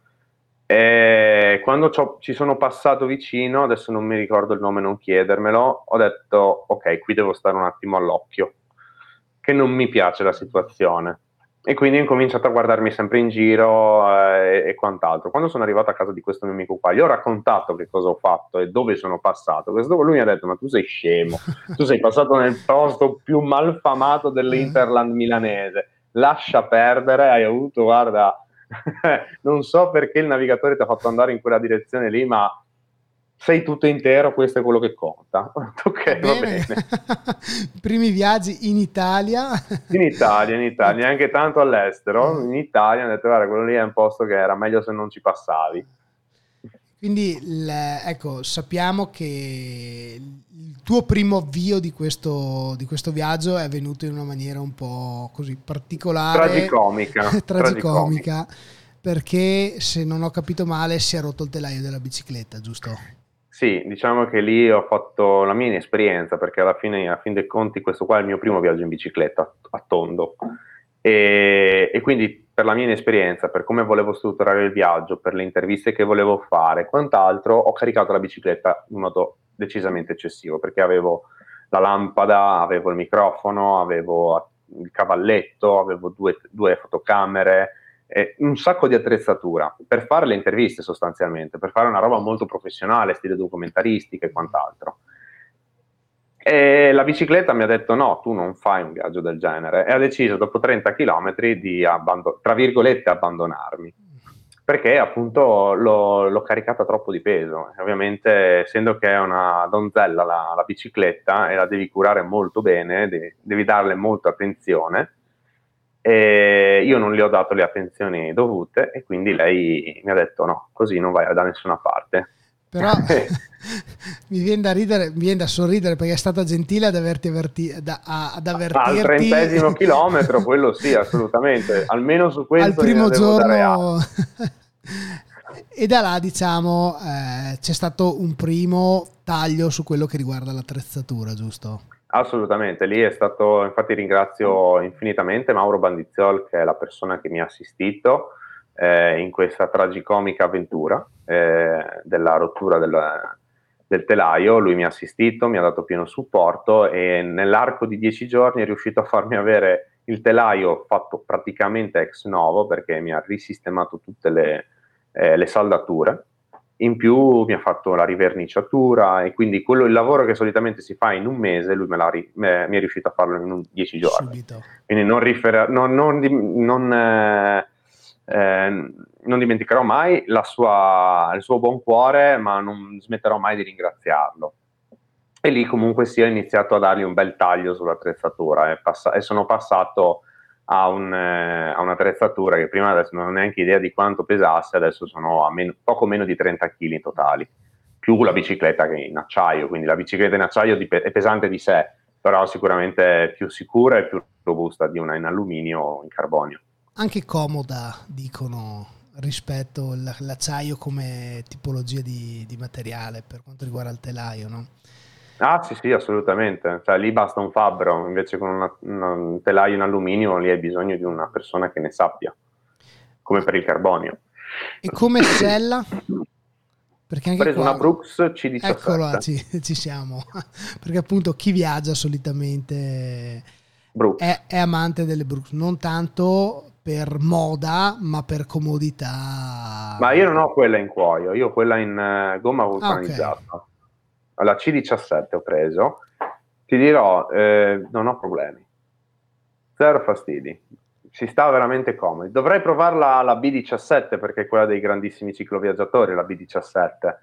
e quando ci sono passato vicino, adesso non mi ricordo il nome, non chiedermelo, ho detto ok, qui devo stare un attimo all'occhio, che non mi piace la situazione e quindi ho incominciato a guardarmi sempre in giro eh, e quant'altro. Quando sono arrivato a casa di questo mio amico qua, gli ho raccontato che cosa ho fatto e dove sono passato. Questo lui mi ha detto: Ma tu sei scemo, tu sei passato nel posto più malfamato dell'Interland milanese. Lascia perdere, hai avuto, guarda, *laughs* non so perché il navigatore ti ha fatto andare in quella direzione lì, ma sei tutto intero, questo è quello che conta. *laughs* ok, va bene. *laughs*
Primi viaggi in Italia.
in Italia, in Italia, neanche tanto all'estero. In Italia, ho detto, guarda, quello lì è un posto che era meglio se non ci passavi.
Quindi, ecco, sappiamo che il tuo primo avvio di questo, di questo viaggio è avvenuto in una maniera un po' così particolare.
Tragicomica. *laughs*
tragicomica. tragicomica perché se non ho capito male si è rotto il telaio della bicicletta, giusto?
Sì, diciamo che lì ho fatto la mia inesperienza perché alla fine, a fin dei conti, questo qua è il mio primo viaggio in bicicletta a tondo. E, e, quindi per la mia inesperienza, per come volevo strutturare il viaggio, per le interviste che volevo fare quant'altro, ho caricato la bicicletta in modo decisamente eccessivo perché avevo la lampada, avevo il microfono, avevo il cavalletto, avevo due, due fotocamere, eh, un sacco di attrezzatura per fare le interviste sostanzialmente, per fare una roba molto professionale, stile documentaristica e quant'altro. E la bicicletta mi ha detto no, tu non fai un viaggio del genere e ha deciso dopo 30 km di, abbandon- tra virgolette, abbandonarmi perché appunto l'ho, l'ho, caricata troppo di peso. ovviamente, essendo che è una donzella la, la, bicicletta e la devi curare molto bene, devi, devi darle molta attenzione, e io non le ho dato le attenzioni dovute e quindi lei mi ha detto no, così non vai da nessuna parte.
Però *laughs* *laughs* mi viene da ridere, mi viene da sorridere perché è stata gentile ad averti avverti, da, ad avvertirti.
Al trentesimo *laughs* chilometro, quello sì, assolutamente. Almeno su questo.
Al primo giorno. e da là, diciamo, eh, c'è stato un primo taglio su quello che riguarda l'attrezzatura, giusto?
Assolutamente, lì è stato, infatti ringrazio infinitamente Mauro Bandiziol che è la persona che mi ha assistito eh, in questa tragicomica avventura eh, della rottura del, del, telaio, lui mi ha assistito, mi ha dato pieno supporto e nell'arco di dieci giorni è riuscito a farmi avere il telaio fatto praticamente ex novo perché mi ha risistemato tutte le, eh, le saldature in più mi ha fatto la riverniciatura e quindi quello, il lavoro che solitamente si fa in un mese, lui me me, mi è riuscito a farlo in un, dieci giorni. Subito. Quindi non, rifer- non, non, non, eh, eh, non dimenticherò mai sua, il suo buon cuore, ma non smetterò mai di ringraziarlo. E lì comunque sì, ho iniziato a dargli un bel taglio sull'attrezzatura e, pass- e sono passato ha, un, eh, un'attrezzatura che prima adesso non ho neanche idea di quanto pesasse, adesso sono a meno, poco meno di 30 kg totali, più la bicicletta che in acciaio, quindi la bicicletta in acciaio è pesante di sé, però sicuramente è più sicura e più robusta di una in alluminio o in carbonio.
Anche comoda, dicono, rispetto all'acciaio come tipologia di, di materiale per quanto riguarda il telaio, no?
Ah sì sì, assolutamente, cioè, lì basta un fabbro, invece con una, una, un telaio in alluminio lì hai bisogno di una persona che ne sappia, come per il carbonio.
E come *coughs* sella?
Perché anche Ho preso qua... una Brooks C17.
Eccola, ci, *laughs* ci, siamo. Perché appunto chi viaggia solitamente è, è, amante delle Brooks, non tanto per moda, ma per comodità.
Ma io non ho quella in cuoio, io ho quella in uh, gomma vulcanizzata. Ah, okay alla C17 ho preso, ti dirò, eh, non ho problemi, zero fastidi, si sta veramente comodi. Dovrei provarla la B17 perché è quella dei grandissimi cicloviaggiatori, la B17,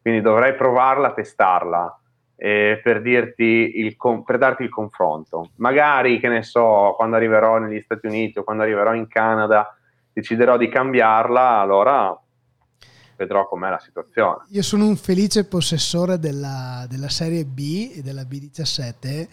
quindi dovrei provarla, testarla. Eh, per, dirti il, per darti il confronto. Magari, che ne so, quando arriverò negli Stati Uniti o quando arriverò in Canada, deciderò di cambiarla, allora vedrò com'è la situazione.
Io sono un felice possessore della, della serie B e della B17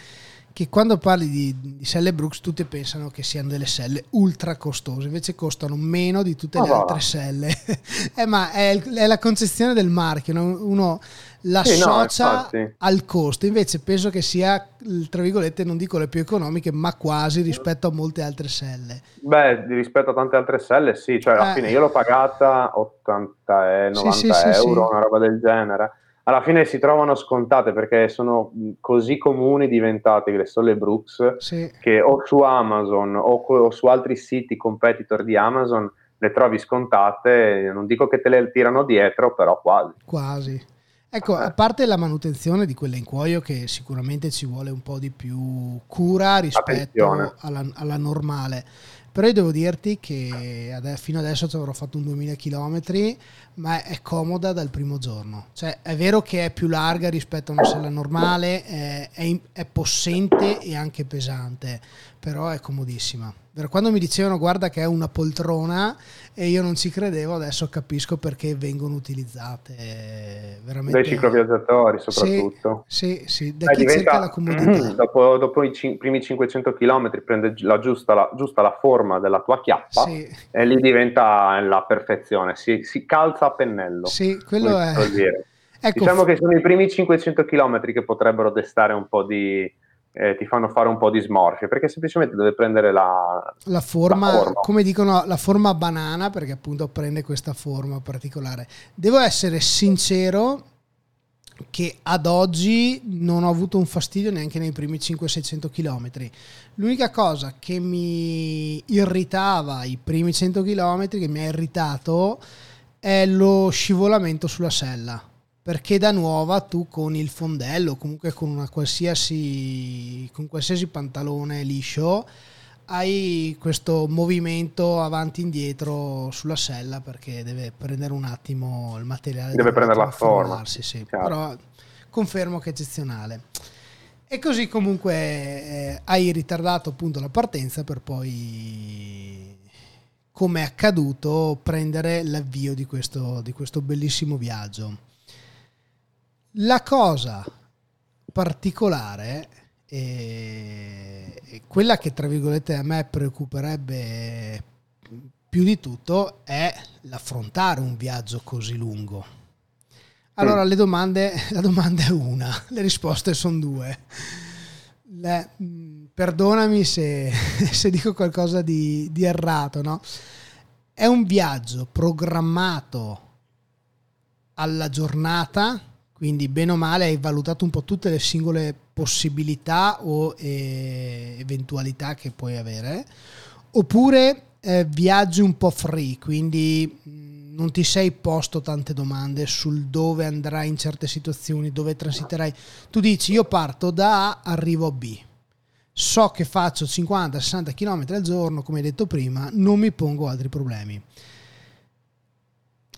che quando parli di, di, selle Brooks tutti pensano che siano delle selle ultra costose, invece costano meno di tutte le altre selle. *laughs* eh, ma è, è, la concezione del marchio, no? uno l'associa sì, no, al costo, invece penso che sia, tra virgolette, non dico le più economiche, ma quasi rispetto a molte altre selle.
Beh, rispetto a tante altre selle, sì, cioè alla eh. fine io l'ho pagata 80 e 90 sì, sì, euro, una roba del genere. Alla fine si trovano scontate perché sono così comuni diventate le sole Brooks che o su Amazon o, o su altri siti competitor di Amazon le trovi scontate, non dico che te le tirano dietro, però quasi.
Quasi. Ecco, a parte la manutenzione di quella in cuoio che sicuramente ci vuole un po' di più cura rispetto alla, alla, normale, Però io devo dirti che fino adesso ci avrò fatto un 2000 km, ma è comoda dal primo giorno. Cioè, è vero che è più larga rispetto a una sella normale, è, è, è possente e anche pesante, però è comodissima. Quando mi dicevano guarda che è una poltrona e io non ci credevo, adesso capisco perché vengono utilizzate veramente.
Dai cicloviaggiatori soprattutto.
Sì, sì, sì da eh, chi diventa, cerca la comodità. *clears throat*
Dopo, dopo i cin- primi 500 km prende la giusta, la, giusta la forma della tua chiappa sì. e lì diventa la perfezione, si, si calza a pennello.
Sì, quello è... *laughs*
Ecco, diciamo che sono i primi 500 km che potrebbero destare un po' di eh, ti fanno fare un po' di smorfie perché semplicemente deve prendere la,
la, forma, la, forma, come dicono, la forma banana perché appunto prende questa forma particolare. Devo essere sincero che ad oggi non ho avuto un fastidio neanche nei primi 500-600 km. L'unica cosa che mi irritava i primi 100 km, che mi ha irritato, è lo scivolamento sulla sella perché da nuova tu con il fondello, comunque con una qualsiasi, con qualsiasi pantalone liscio, hai questo movimento avanti e indietro sulla sella perché deve prendere un attimo il materiale.
Deve prendere la forma.
Sì, Però confermo che è eccezionale. E così comunque eh, hai ritardato appunto la partenza per poi, come è accaduto, prendere l'avvio di questo, di questo bellissimo viaggio. La cosa particolare e quella che tra virgolette a me preoccuperebbe più di tutto è l'affrontare un viaggio così lungo. Allora, mm. le domande, *laughs* la domanda è una, le risposte sono due. Le, mm, perdonami se, *laughs* se, dico qualcosa di, di errato, no? È un viaggio programmato alla giornata quindi bene o male hai valutato un po' tutte le singole possibilità o eh, eventualità che puoi avere, oppure eh, viaggi un po' free, quindi mm, non ti sei posto tante domande sul dove andrai in certe situazioni, dove transiterai. Tu dici io parto da A, arrivo a B. So che faccio 50-60 km al giorno, come hai detto prima, non mi pongo altri problemi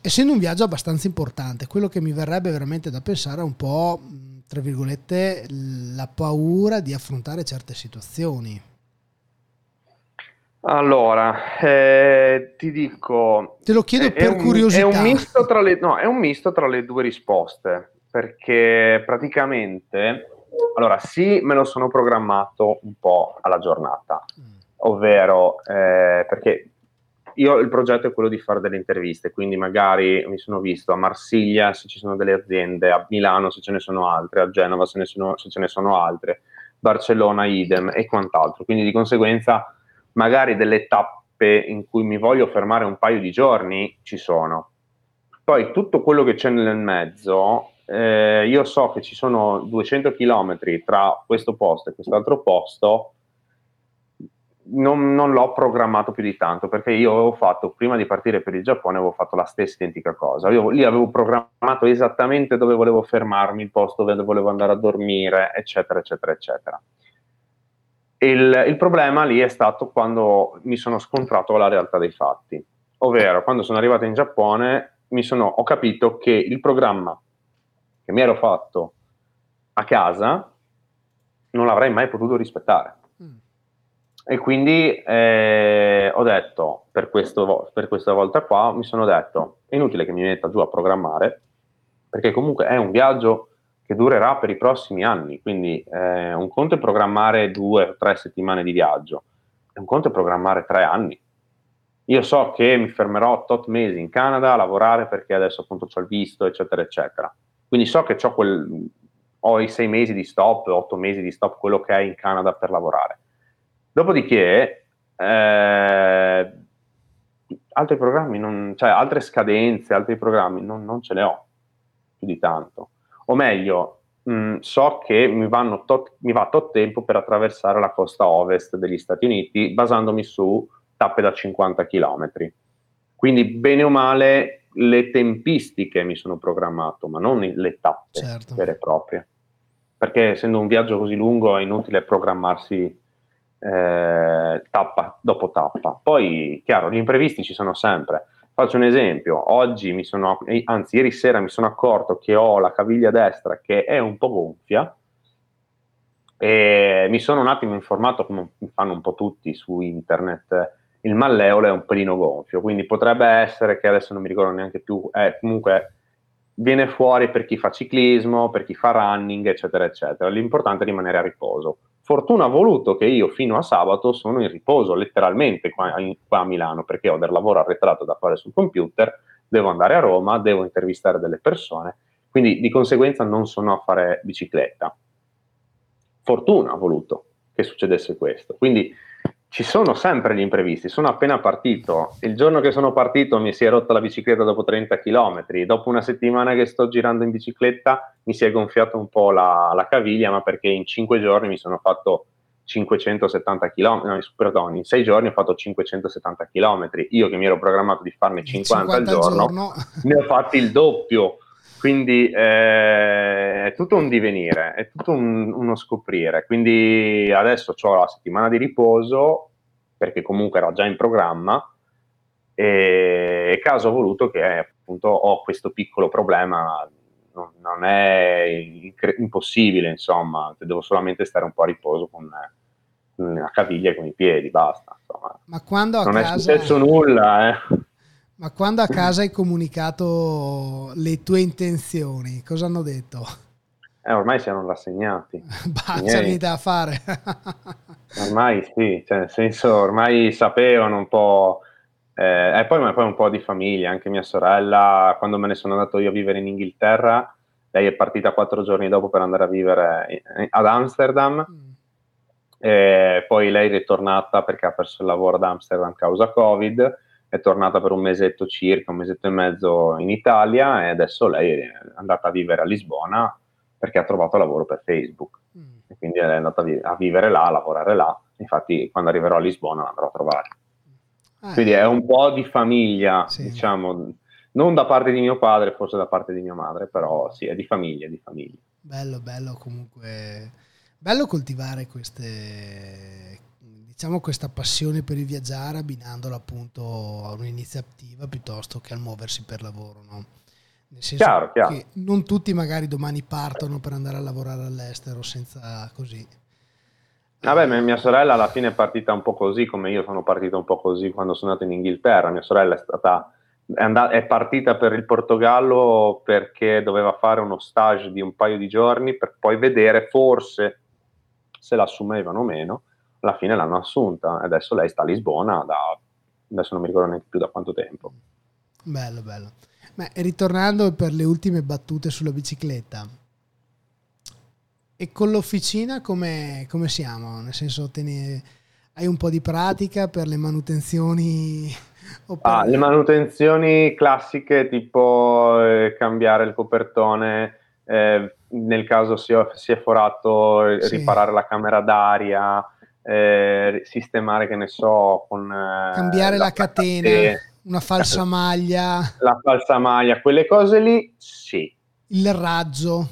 essendo un viaggio abbastanza importante, quello che mi verrebbe veramente da pensare è un po', tra virgolette, la paura di affrontare certe situazioni.
Allora, eh, ti dico...
Te lo chiedo per un, curiosità.
È un, misto tra le, no, è un misto tra le due risposte, perché praticamente... Allora, sì, me lo sono programmato un po' alla giornata, ovvero eh, perché io il progetto è quello di fare delle interviste, quindi magari mi sono visto a Marsiglia se ci sono delle aziende, a Milano se ce ne sono altre, a Genova se, sono, se ce ne sono altre, Barcellona idem e quant'altro. Quindi di conseguenza magari delle tappe in cui mi voglio fermare un paio di giorni ci sono. Poi tutto quello che c'è nel mezzo, eh, io so che ci sono 200 km tra questo posto e quest'altro posto. Non, non, l'ho programmato più di tanto perché io avevo fatto prima di partire per il Giappone avevo fatto la stessa identica cosa. Io lì avevo programmato esattamente dove volevo fermarmi il posto dove volevo andare a dormire eccetera eccetera eccetera. Il, il problema lì è stato quando mi sono scontrato con la realtà dei fatti. Ovvero quando sono arrivato in Giappone sono, ho capito che il programma che mi ero fatto a casa non l'avrei mai potuto rispettare e quindi eh, ho detto, per, questo, per questa volta qua, mi sono detto, è inutile che mi metta giù a programmare, perché comunque è un viaggio che durerà per i prossimi anni, quindi eh, un conto è programmare due o tre settimane di viaggio, un conto è programmare tre anni. Io so che mi fermerò tot mesi in Canada a lavorare perché adesso appunto ho il visto, eccetera, eccetera. Quindi so che quel, ho i sei mesi di stop, otto mesi di stop, quello che è in Canada per lavorare Dopodiché, eh, altri programmi, non, cioè altre scadenze, altri programmi, non, non, ce ne ho più di tanto. O meglio, mh, mm, so che mi, tot, mi va tot tempo per attraversare la costa ovest degli Stati Uniti basandomi su tappe da 50 km. Quindi, bene o male, le tempistiche mi sono programmato, ma non le tappe certo. vere e proprie. Perché essendo un viaggio così lungo è inutile programmarsi eh, tappa dopo tappa. Poi, chiaro, gli imprevisti ci sono sempre. Faccio un esempio, oggi mi sono, anzi ieri sera mi sono accorto che ho la caviglia destra che è un po' gonfia e mi sono un attimo informato, come fanno un po' tutti su internet, il malleolo è un pelino gonfio, quindi potrebbe essere che adesso non mi ricordo neanche più, eh, comunque viene fuori per chi fa ciclismo, per chi fa running, eccetera, eccetera. L'importante è rimanere a riposo. Fortuna ha voluto che io fino a sabato sono in riposo, letteralmente qua, in, qua a Milano, perché ho del lavoro arretrato da fare sul computer, devo andare a Roma, devo intervistare delle persone, quindi di conseguenza non sono a fare bicicletta. Fortuna ha voluto che succedesse questo. Quindi ci sono sempre gli imprevisti. Sono appena partito. Il giorno che sono partito mi si è rotta la bicicletta dopo 30 km. Dopo una settimana che sto girando in bicicletta mi si è gonfiata un po' la, la caviglia, ma perché in 5 giorni mi sono fatto 570 km. No, perdone, in 6 giorni ho fatto 570 km. Io che mi ero programmato di farne 50, 50 al giorno, giorno. ne ho fatti il doppio. Quindi eh, è tutto un divenire, è tutto un, uno scoprire. Quindi adesso ho la settimana di riposo, perché comunque era già in programma, e caso voluto che appunto ho questo piccolo problema, non, è incre- impossibile, insomma, devo solamente stare un po' a riposo con, con la caviglia e con i piedi, basta. Insomma.
Ma quando a
non
casa...
è successo nulla, eh.
Ma quando a casa hai comunicato le tue intenzioni, cosa hanno detto?
Eh, ormai si erano rassegnati. *laughs*
bah, c'è niente da fare. *laughs*
ormai sì, cioè, nel senso, ormai sapevano un po'. Eh, e poi, poi un po' di famiglia, anche mia sorella, quando me ne sono andato io a vivere in Inghilterra, lei è partita quattro giorni dopo per andare a vivere ad Amsterdam. Mm. E poi lei è ritornata perché ha perso il lavoro ad Amsterdam causa Covid è tornata per un mesetto circa, un mesetto e mezzo in Italia e adesso lei è andata a vivere a Lisbona perché ha trovato lavoro per Facebook. Mm. E quindi è andata a, vivere là, a lavorare là. Infatti quando arriverò a Lisbona l'andrò a trovare. Ah, quindi è un po' di famiglia, sì. diciamo, non da parte di mio padre, forse da parte di mia madre, però sì, è di famiglia, di famiglia.
Bello, bello comunque. Bello coltivare queste, diciamo questa passione per il viaggiare abbinandola appunto a un'iniziativa piuttosto che al muoversi per lavoro, no? Nel senso chiaro, chiaro. che non tutti magari domani partono per andare a lavorare all'estero senza così.
Vabbè, mia sorella alla fine è partita un po' così, come io sono partito un po' così quando sono andato in Inghilterra. Mia sorella è stata è, andata, è partita per il Portogallo perché doveva fare uno stage di un paio di giorni per poi vedere forse se l'assumevano o meno alla fine l'hanno assunta e adesso lei sta a Lisbona da adesso non mi ricordo neanche più da quanto tempo.
Bello, bello. Ma ritornando per le ultime battute sulla bicicletta, e con l'officina come, come siamo? Nel senso, ne, hai un po' di pratica per le manutenzioni? *laughs*
Per... Ah, le manutenzioni classiche tipo eh, cambiare il copertone, eh, nel caso si, si è forato, sì. riparare la camera d'aria, eh, sistemare, che ne so, con... Eh,
Cambiare la, la catena, catena, una falsa *laughs* maglia.
La falsa maglia, quelle cose lì, sì.
Il raggio.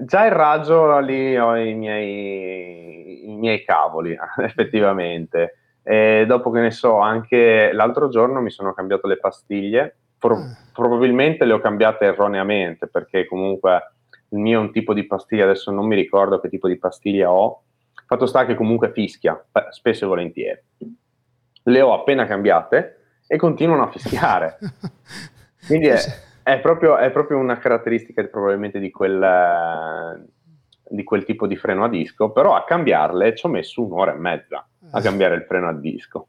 Già il raggio lì ho i miei, i miei cavoli, *laughs* effettivamente. E dopo che ne so, anche l'altro giorno mi sono cambiato le pastiglie, Pro- ah. probabilmente le ho cambiate erroneamente, perché comunque il mio è un tipo di pastiglia, adesso non mi ricordo che tipo di pastiglia ho, Fatto sta che comunque fischia, eh, spesso e volentieri. Le ho appena cambiate e continuano a fischiare. *laughs* Quindi è, è, proprio, è proprio, una caratteristica probabilmente di quel, di quel tipo di freno a disco, però a cambiarle ci ho messo un'ora e mezza a cambiare il freno a disco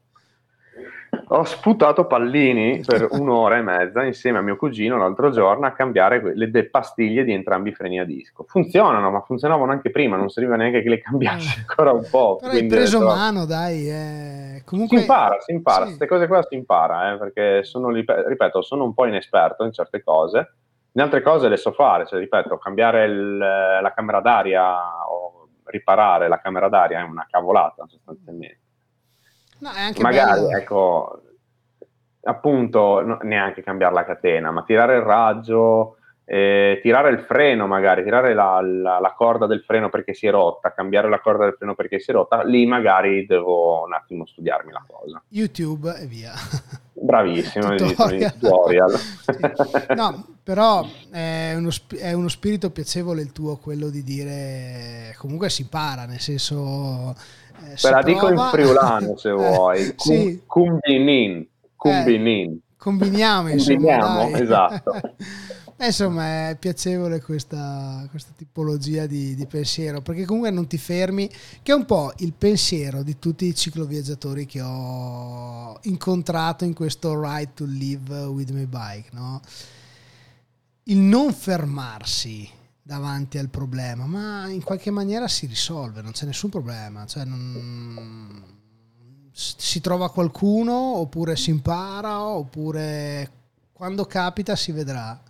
ho sputato pallini per un'ora e mezza insieme a mio cugino l'altro giorno a cambiare le pastiglie di entrambi i freni a disco. Funzionano, ma funzionavano anche prima, non serviva neanche che le cambiassi eh. ancora un po'.
Però hai preso detto, mano, dai. Eh. Comunque...
Si impara, si impara, queste sì. cose qua si impara, eh, perché sono, ripeto, sono un po' inesperto in certe cose, in altre cose le so fare, cioè, ripeto, cambiare il, la camera d'aria o riparare la camera d'aria è una cavolata sostanzialmente
No, è anche
Magari,
bello.
ecco, appunto, no, neanche cambiare la catena, ma tirare il raggio, eh, tirare il freno magari, tirare la, la, la, corda del freno perché si è rotta, cambiare la corda del freno perché si è rotta, lì magari devo un attimo studiarmi la cosa.
YouTube e via.
Bravissimo, *laughs* tutorial. tutorial.
sì. No, però è uno, è uno, spirito piacevole il tuo, quello di dire comunque si impara, nel senso...
Eh, Te la dico in friulano se *laughs* vuoi, Cum, sì. cumbinin, cumbinin. Eh,
combiniamo,
combiniamo insomma, esatto. *laughs*
Eh, insomma, è piacevole questa, questa tipologia di, di, pensiero, perché comunque non ti fermi, che è un po' il pensiero di tutti i cicloviaggiatori che ho incontrato in questo Ride to Live with my bike, no? Il non fermarsi davanti al problema, ma in qualche maniera si risolve, non c'è nessun problema, cioè non, si trova qualcuno oppure si impara oppure quando capita si vedrà.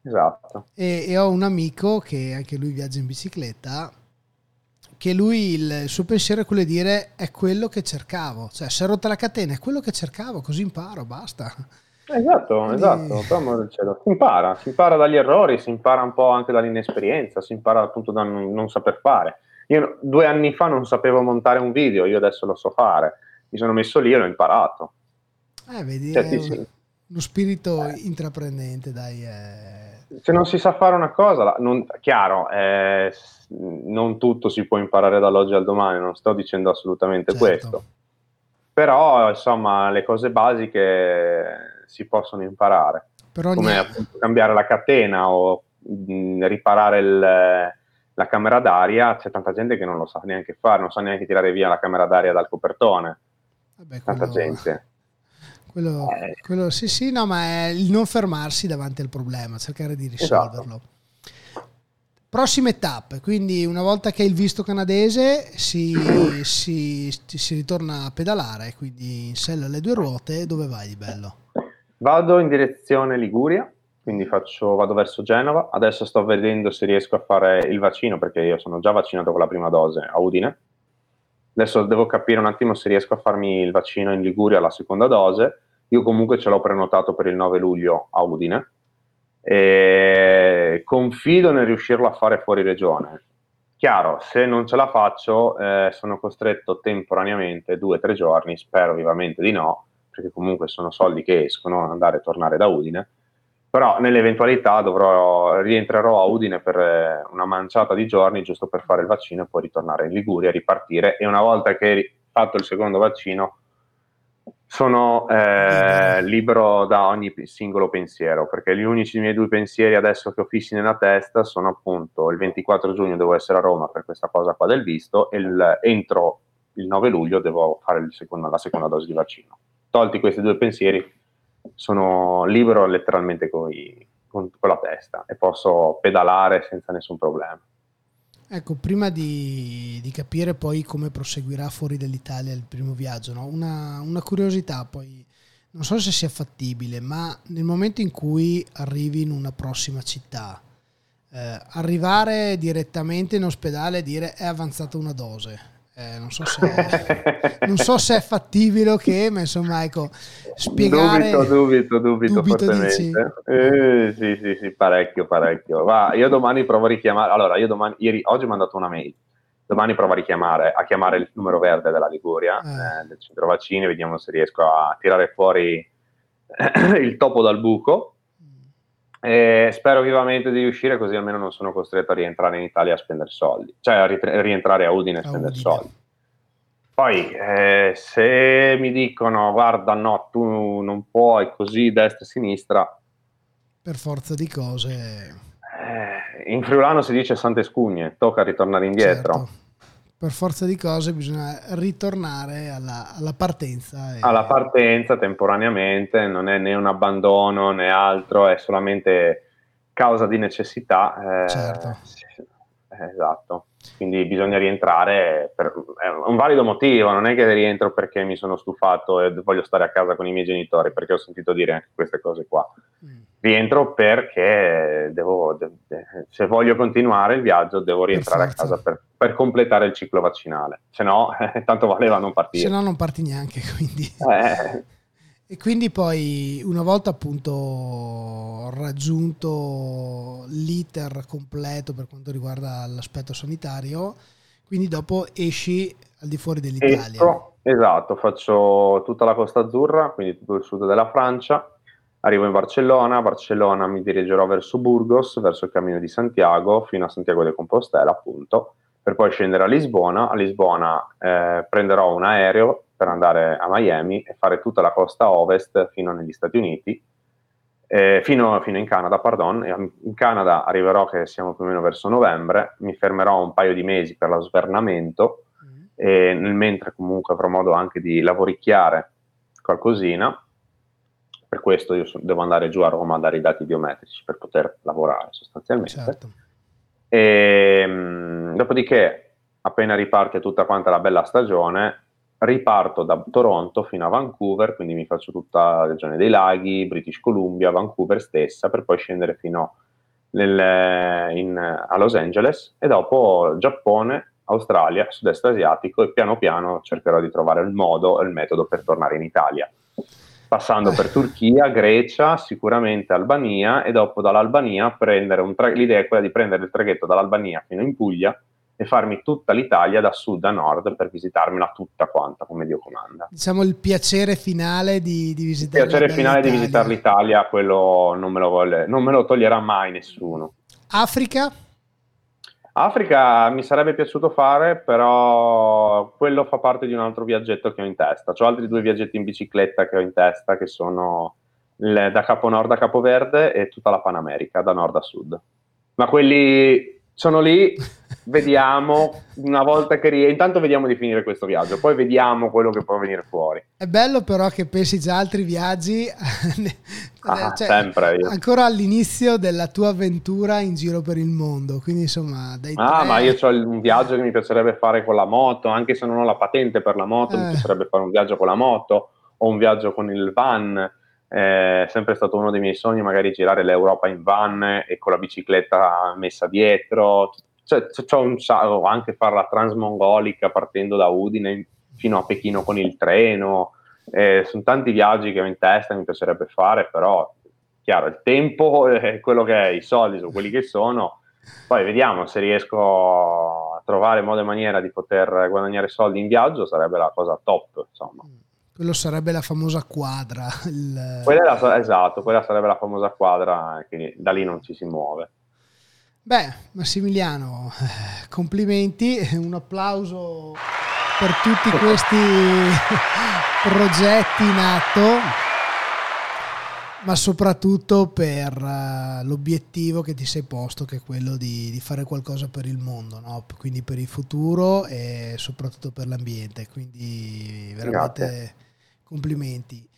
Esatto.
E, e, ho un amico che anche lui viaggia in bicicletta, che lui il, il, suo pensiero è quello di dire è quello che cercavo, cioè se è rotta la catena è quello che cercavo, così imparo, basta.
Esatto, esatto, si impara, si impara dagli errori, si impara un po' anche dall'inesperienza, si impara appunto da non, non saper fare. Io due anni fa non sapevo montare un video, io adesso lo so fare, mi sono messo lì e l'ho imparato.
Eh, vedi, cioè, sì. uno spirito eh. intraprendente, dai. Eh
se non si sa fare una cosa, non, chiaro, eh, non tutto si può imparare dall'oggi al domani, non sto dicendo assolutamente certo. questo, però insomma le cose basiche si possono imparare, come appunto cambiare la catena o mh, mm, riparare il, la camera d'aria, c'è tanta gente che non lo sa neanche fare, non sa neanche tirare via la camera d'aria dal copertone, Vabbè, tanta quello... gente.
Quello, eh. quello, sì, sì, no, ma è il non fermarsi davanti al problema, cercare di risolverlo. Esatto. Prossime tappe, quindi una volta che hai il visto canadese si, si, si, ritorna a pedalare, quindi in sella alle due ruote, dove vai di bello?
Vado in direzione Liguria, quindi faccio, vado verso Genova, adesso sto vedendo se riesco a fare il vaccino perché io sono già vaccinato con la prima dose a Udine, adesso devo capire un attimo se riesco a farmi il vaccino in Liguria la seconda dose. Io comunque ce l'ho prenotato per il 9 luglio a Udine. E confido nel riuscirlo a fare fuori regione. Chiaro, se non ce la faccio, eh, sono costretto temporaneamente due o tre giorni, spero vivamente di no, perché comunque sono soldi che escono andare e tornare da Udine. Però nell'eventualità dovrò, rientrerò a Udine per eh, una manciata di giorni giusto per fare il vaccino e poi ritornare in Liguria, ripartire e una volta che fatto il secondo vaccino sono eh, libero da ogni singolo pensiero, perché gli unici miei due pensieri adesso che ho fissi nella testa sono appunto il 24 giugno devo essere a Roma per questa cosa qua del visto e il, entro il 9 luglio devo fare secondo, la seconda dose di vaccino. Tolti questi due pensieri, sono libero letteralmente coi, con, con la testa e posso pedalare senza nessun problema.
Ecco, prima di, di, capire poi come proseguirà fuori dall'Italia il primo viaggio, no? una, una, curiosità poi, non so se sia fattibile, ma nel momento in cui arrivi in una prossima città, eh, arrivare direttamente in ospedale e dire è avanzata una dose, eh, non, so se, *laughs* non, so se, è fattibile o che, ma insomma, ecco, spiegare...
Dubito, dubito, dubito, dubito fortemente. Eh, sì, sì, sì, parecchio, parecchio. Va, io domani provo a richiamare... Allora, io domani... Ieri, oggi mi hanno dato una mail. Domani provo a richiamare, a chiamare il numero verde della Liguria, eh. Eh, del centro vaccini, vediamo se riesco a tirare fuori *coughs* il topo dal buco e spero vivamente di riuscire così almeno non sono costretto a rientrare in Italia a spendere soldi, cioè a rientrare a Udine a spendere Udine. soldi. Poi eh, se mi dicono guarda no, tu non puoi così destra e sinistra.
Per forza di cose.
Eh, in friulano si dice sante scugne, tocca ritornare indietro. Certo
per forza di cose bisogna ritornare alla, alla partenza.
E... Alla partenza temporaneamente, non è né un abbandono né altro, è solamente causa di necessità.
Eh, certo.
Esatto, quindi bisogna rientrare per è un valido motivo, non è che rientro perché mi sono stufato e voglio stare a casa con i miei genitori, perché ho sentito dire anche queste cose qua. Mm rientro perché devo, de, de, se voglio continuare il viaggio devo rientrare a casa per, per, completare il ciclo vaccinale, se no eh, *laughs* tanto valeva non partire.
Se no non parti neanche, *laughs* quindi... Eh. E quindi poi una volta appunto raggiunto l'iter completo per quanto riguarda l'aspetto sanitario, quindi dopo esci al di fuori dell'Italia. Esco,
esatto, faccio tutta la Costa Azzurra, quindi tutto il sud della Francia, arrivo in Barcellona, a Barcellona mi dirigerò verso Burgos, verso il cammino di Santiago, fino a Santiago de Compostela appunto, per poi scendere a Lisbona, a Lisbona eh, prenderò un aereo per andare a Miami e fare tutta la costa ovest fino negli Stati Uniti, eh, fino, fino, in Canada, pardon. In Canada arriverò che siamo più o meno verso novembre, mi fermerò un paio di mesi per lo svernamento mm. e nel mentre comunque avrò modo anche di lavoricchiare qualcosina. Per questo io so, devo andare giù a Roma a dare i dati biometrici per poter lavorare sostanzialmente. Certo. E, mh, mm, dopodiché, appena riparte tutta quanta la bella stagione, riparto da Toronto fino a Vancouver, quindi mi faccio tutta la regione dei laghi, British Columbia, Vancouver stessa, per poi scendere fino nel, in, a Los Angeles e dopo Giappone, Australia, sud-est asiatico e piano piano cercherò di trovare il modo e il metodo per tornare in Italia. Passando per Turchia, Grecia, sicuramente Albania e dopo dall'Albania prendere un tra- l'idea è quella di prendere il traghetto dall'Albania fino in Puglia e farmi tutta l'Italia da sud a nord per visitarmela tutta quanta come Dio comanda.
Diciamo il piacere finale di, di visitare.
Il piacere finale di visitare l'Italia, quello non me lo, vuole, non me lo toglierà mai nessuno.
Africa?
Africa mi sarebbe piaciuto fare, però quello fa parte di un altro viaggetto che ho in testa. Ho altri due viaggetti in bicicletta che ho in testa, che sono il, da Capo Nord a Capo Verde e tutta la Panamerica, da nord a sud. Ma quelli sono lì, *laughs* vediamo una volta che rientro. Intanto vediamo di finire questo viaggio, poi vediamo quello che può venire fuori.
È bello però che pensi già a altri viaggi, *laughs*
ah, cioè, sempre io.
ancora all'inizio della tua avventura in giro per il mondo. Quindi insomma,
dai ah, tre... ma io ho un viaggio che mi piacerebbe fare con la moto, anche se non ho la patente per la moto, eh. mi piacerebbe fare un viaggio con la moto o un viaggio con il van è sempre stato uno dei miei sogni magari girare l'Europa in van e con la bicicletta messa dietro, cioè, c'ho un, o anche fare la transmongolica partendo da Udine fino a Pechino con il treno, eh, sono tanti viaggi che ho in testa mi piacerebbe fare, però chiaro, il tempo *laughs* è quello che è, i soldi sono quelli che sono, poi vediamo se riesco a trovare modo e maniera di poter guadagnare soldi in viaggio, sarebbe la cosa top, insomma. Mm.
Quello sarebbe la famosa quadra. Il...
Quella la, esatto, quella sarebbe la famosa quadra che da lì non ci si muove.
Beh, Massimiliano, eh, complimenti, *laughs* un applauso per tutti questi *laughs* progetti in atto, ma soprattutto per uh, l'obiettivo che ti sei posto, che è quello di, di fare qualcosa per il mondo, no? quindi per il futuro e soprattutto per l'ambiente. Quindi veramente... Grazie complimenti.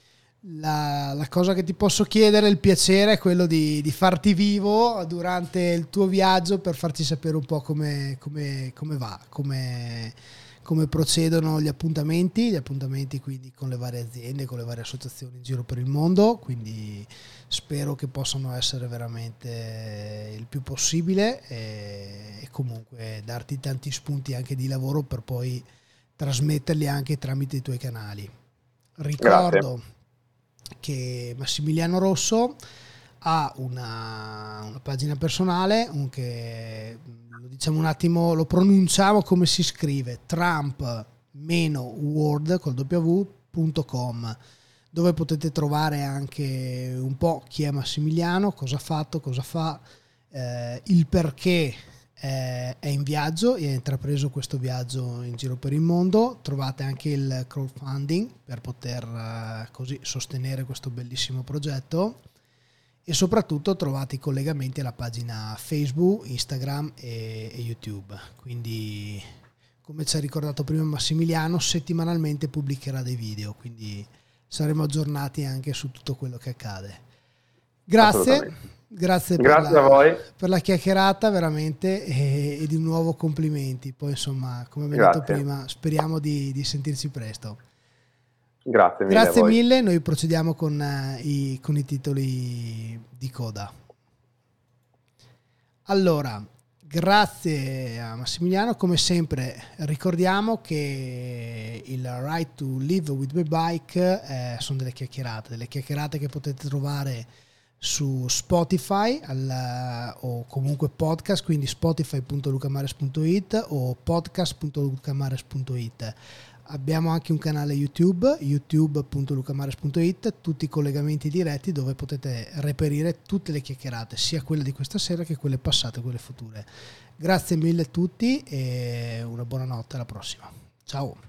La, la, cosa che ti posso chiedere, il piacere, è quello di, di, farti vivo durante il tuo viaggio per farci sapere un po' come, come, come va, come, come, procedono gli appuntamenti, gli appuntamenti quindi con le varie aziende, con le varie associazioni in giro per il mondo, quindi spero che possano essere veramente il più possibile e, e comunque darti tanti spunti anche di lavoro per poi trasmetterli anche tramite i tuoi canali. Ricordo Grazie. Che Massimiliano Rosso ha una, una pagina personale che diciamo un attimo, lo pronunciamo come si scrive trump-word col w.com dove potete trovare anche un po' chi è Massimiliano, cosa ha fatto, cosa fa, eh, il perché è in viaggio e ha intrapreso questo viaggio in giro per il mondo. Trovate anche il crowdfunding per poter eh, così sostenere questo bellissimo progetto e soprattutto trovate i collegamenti alla pagina Facebook, Instagram e, e YouTube. Quindi come ci ha ricordato prima Massimiliano, settimanalmente pubblicherà dei video, quindi saremo aggiornati anche su tutto quello che accade. Grazie. Grazie,
Grazie
per,
la,
per, la, chiacchierata veramente e, e, di nuovo complimenti. Poi insomma, come abbiamo detto prima, speriamo di, di sentirci presto.
Grazie mille.
Grazie mille, noi procediamo con, uh, i, con i titoli di coda. Allora, Grazie a Massimiliano, come sempre ricordiamo che il Right to Live with My Bike eh, sono delle chiacchierate, delle chiacchierate che potete trovare su Spotify al, o comunque podcast, quindi spotify.lucamares.it o podcast.lucamares.it. Abbiamo anche un canale YouTube, youtube.lucamares.it, tutti i collegamenti diretti dove potete reperire tutte le chiacchierate, sia quelle di questa sera che quelle passate, quelle future. Grazie mille a tutti e una buona notte, alla prossima. Ciao.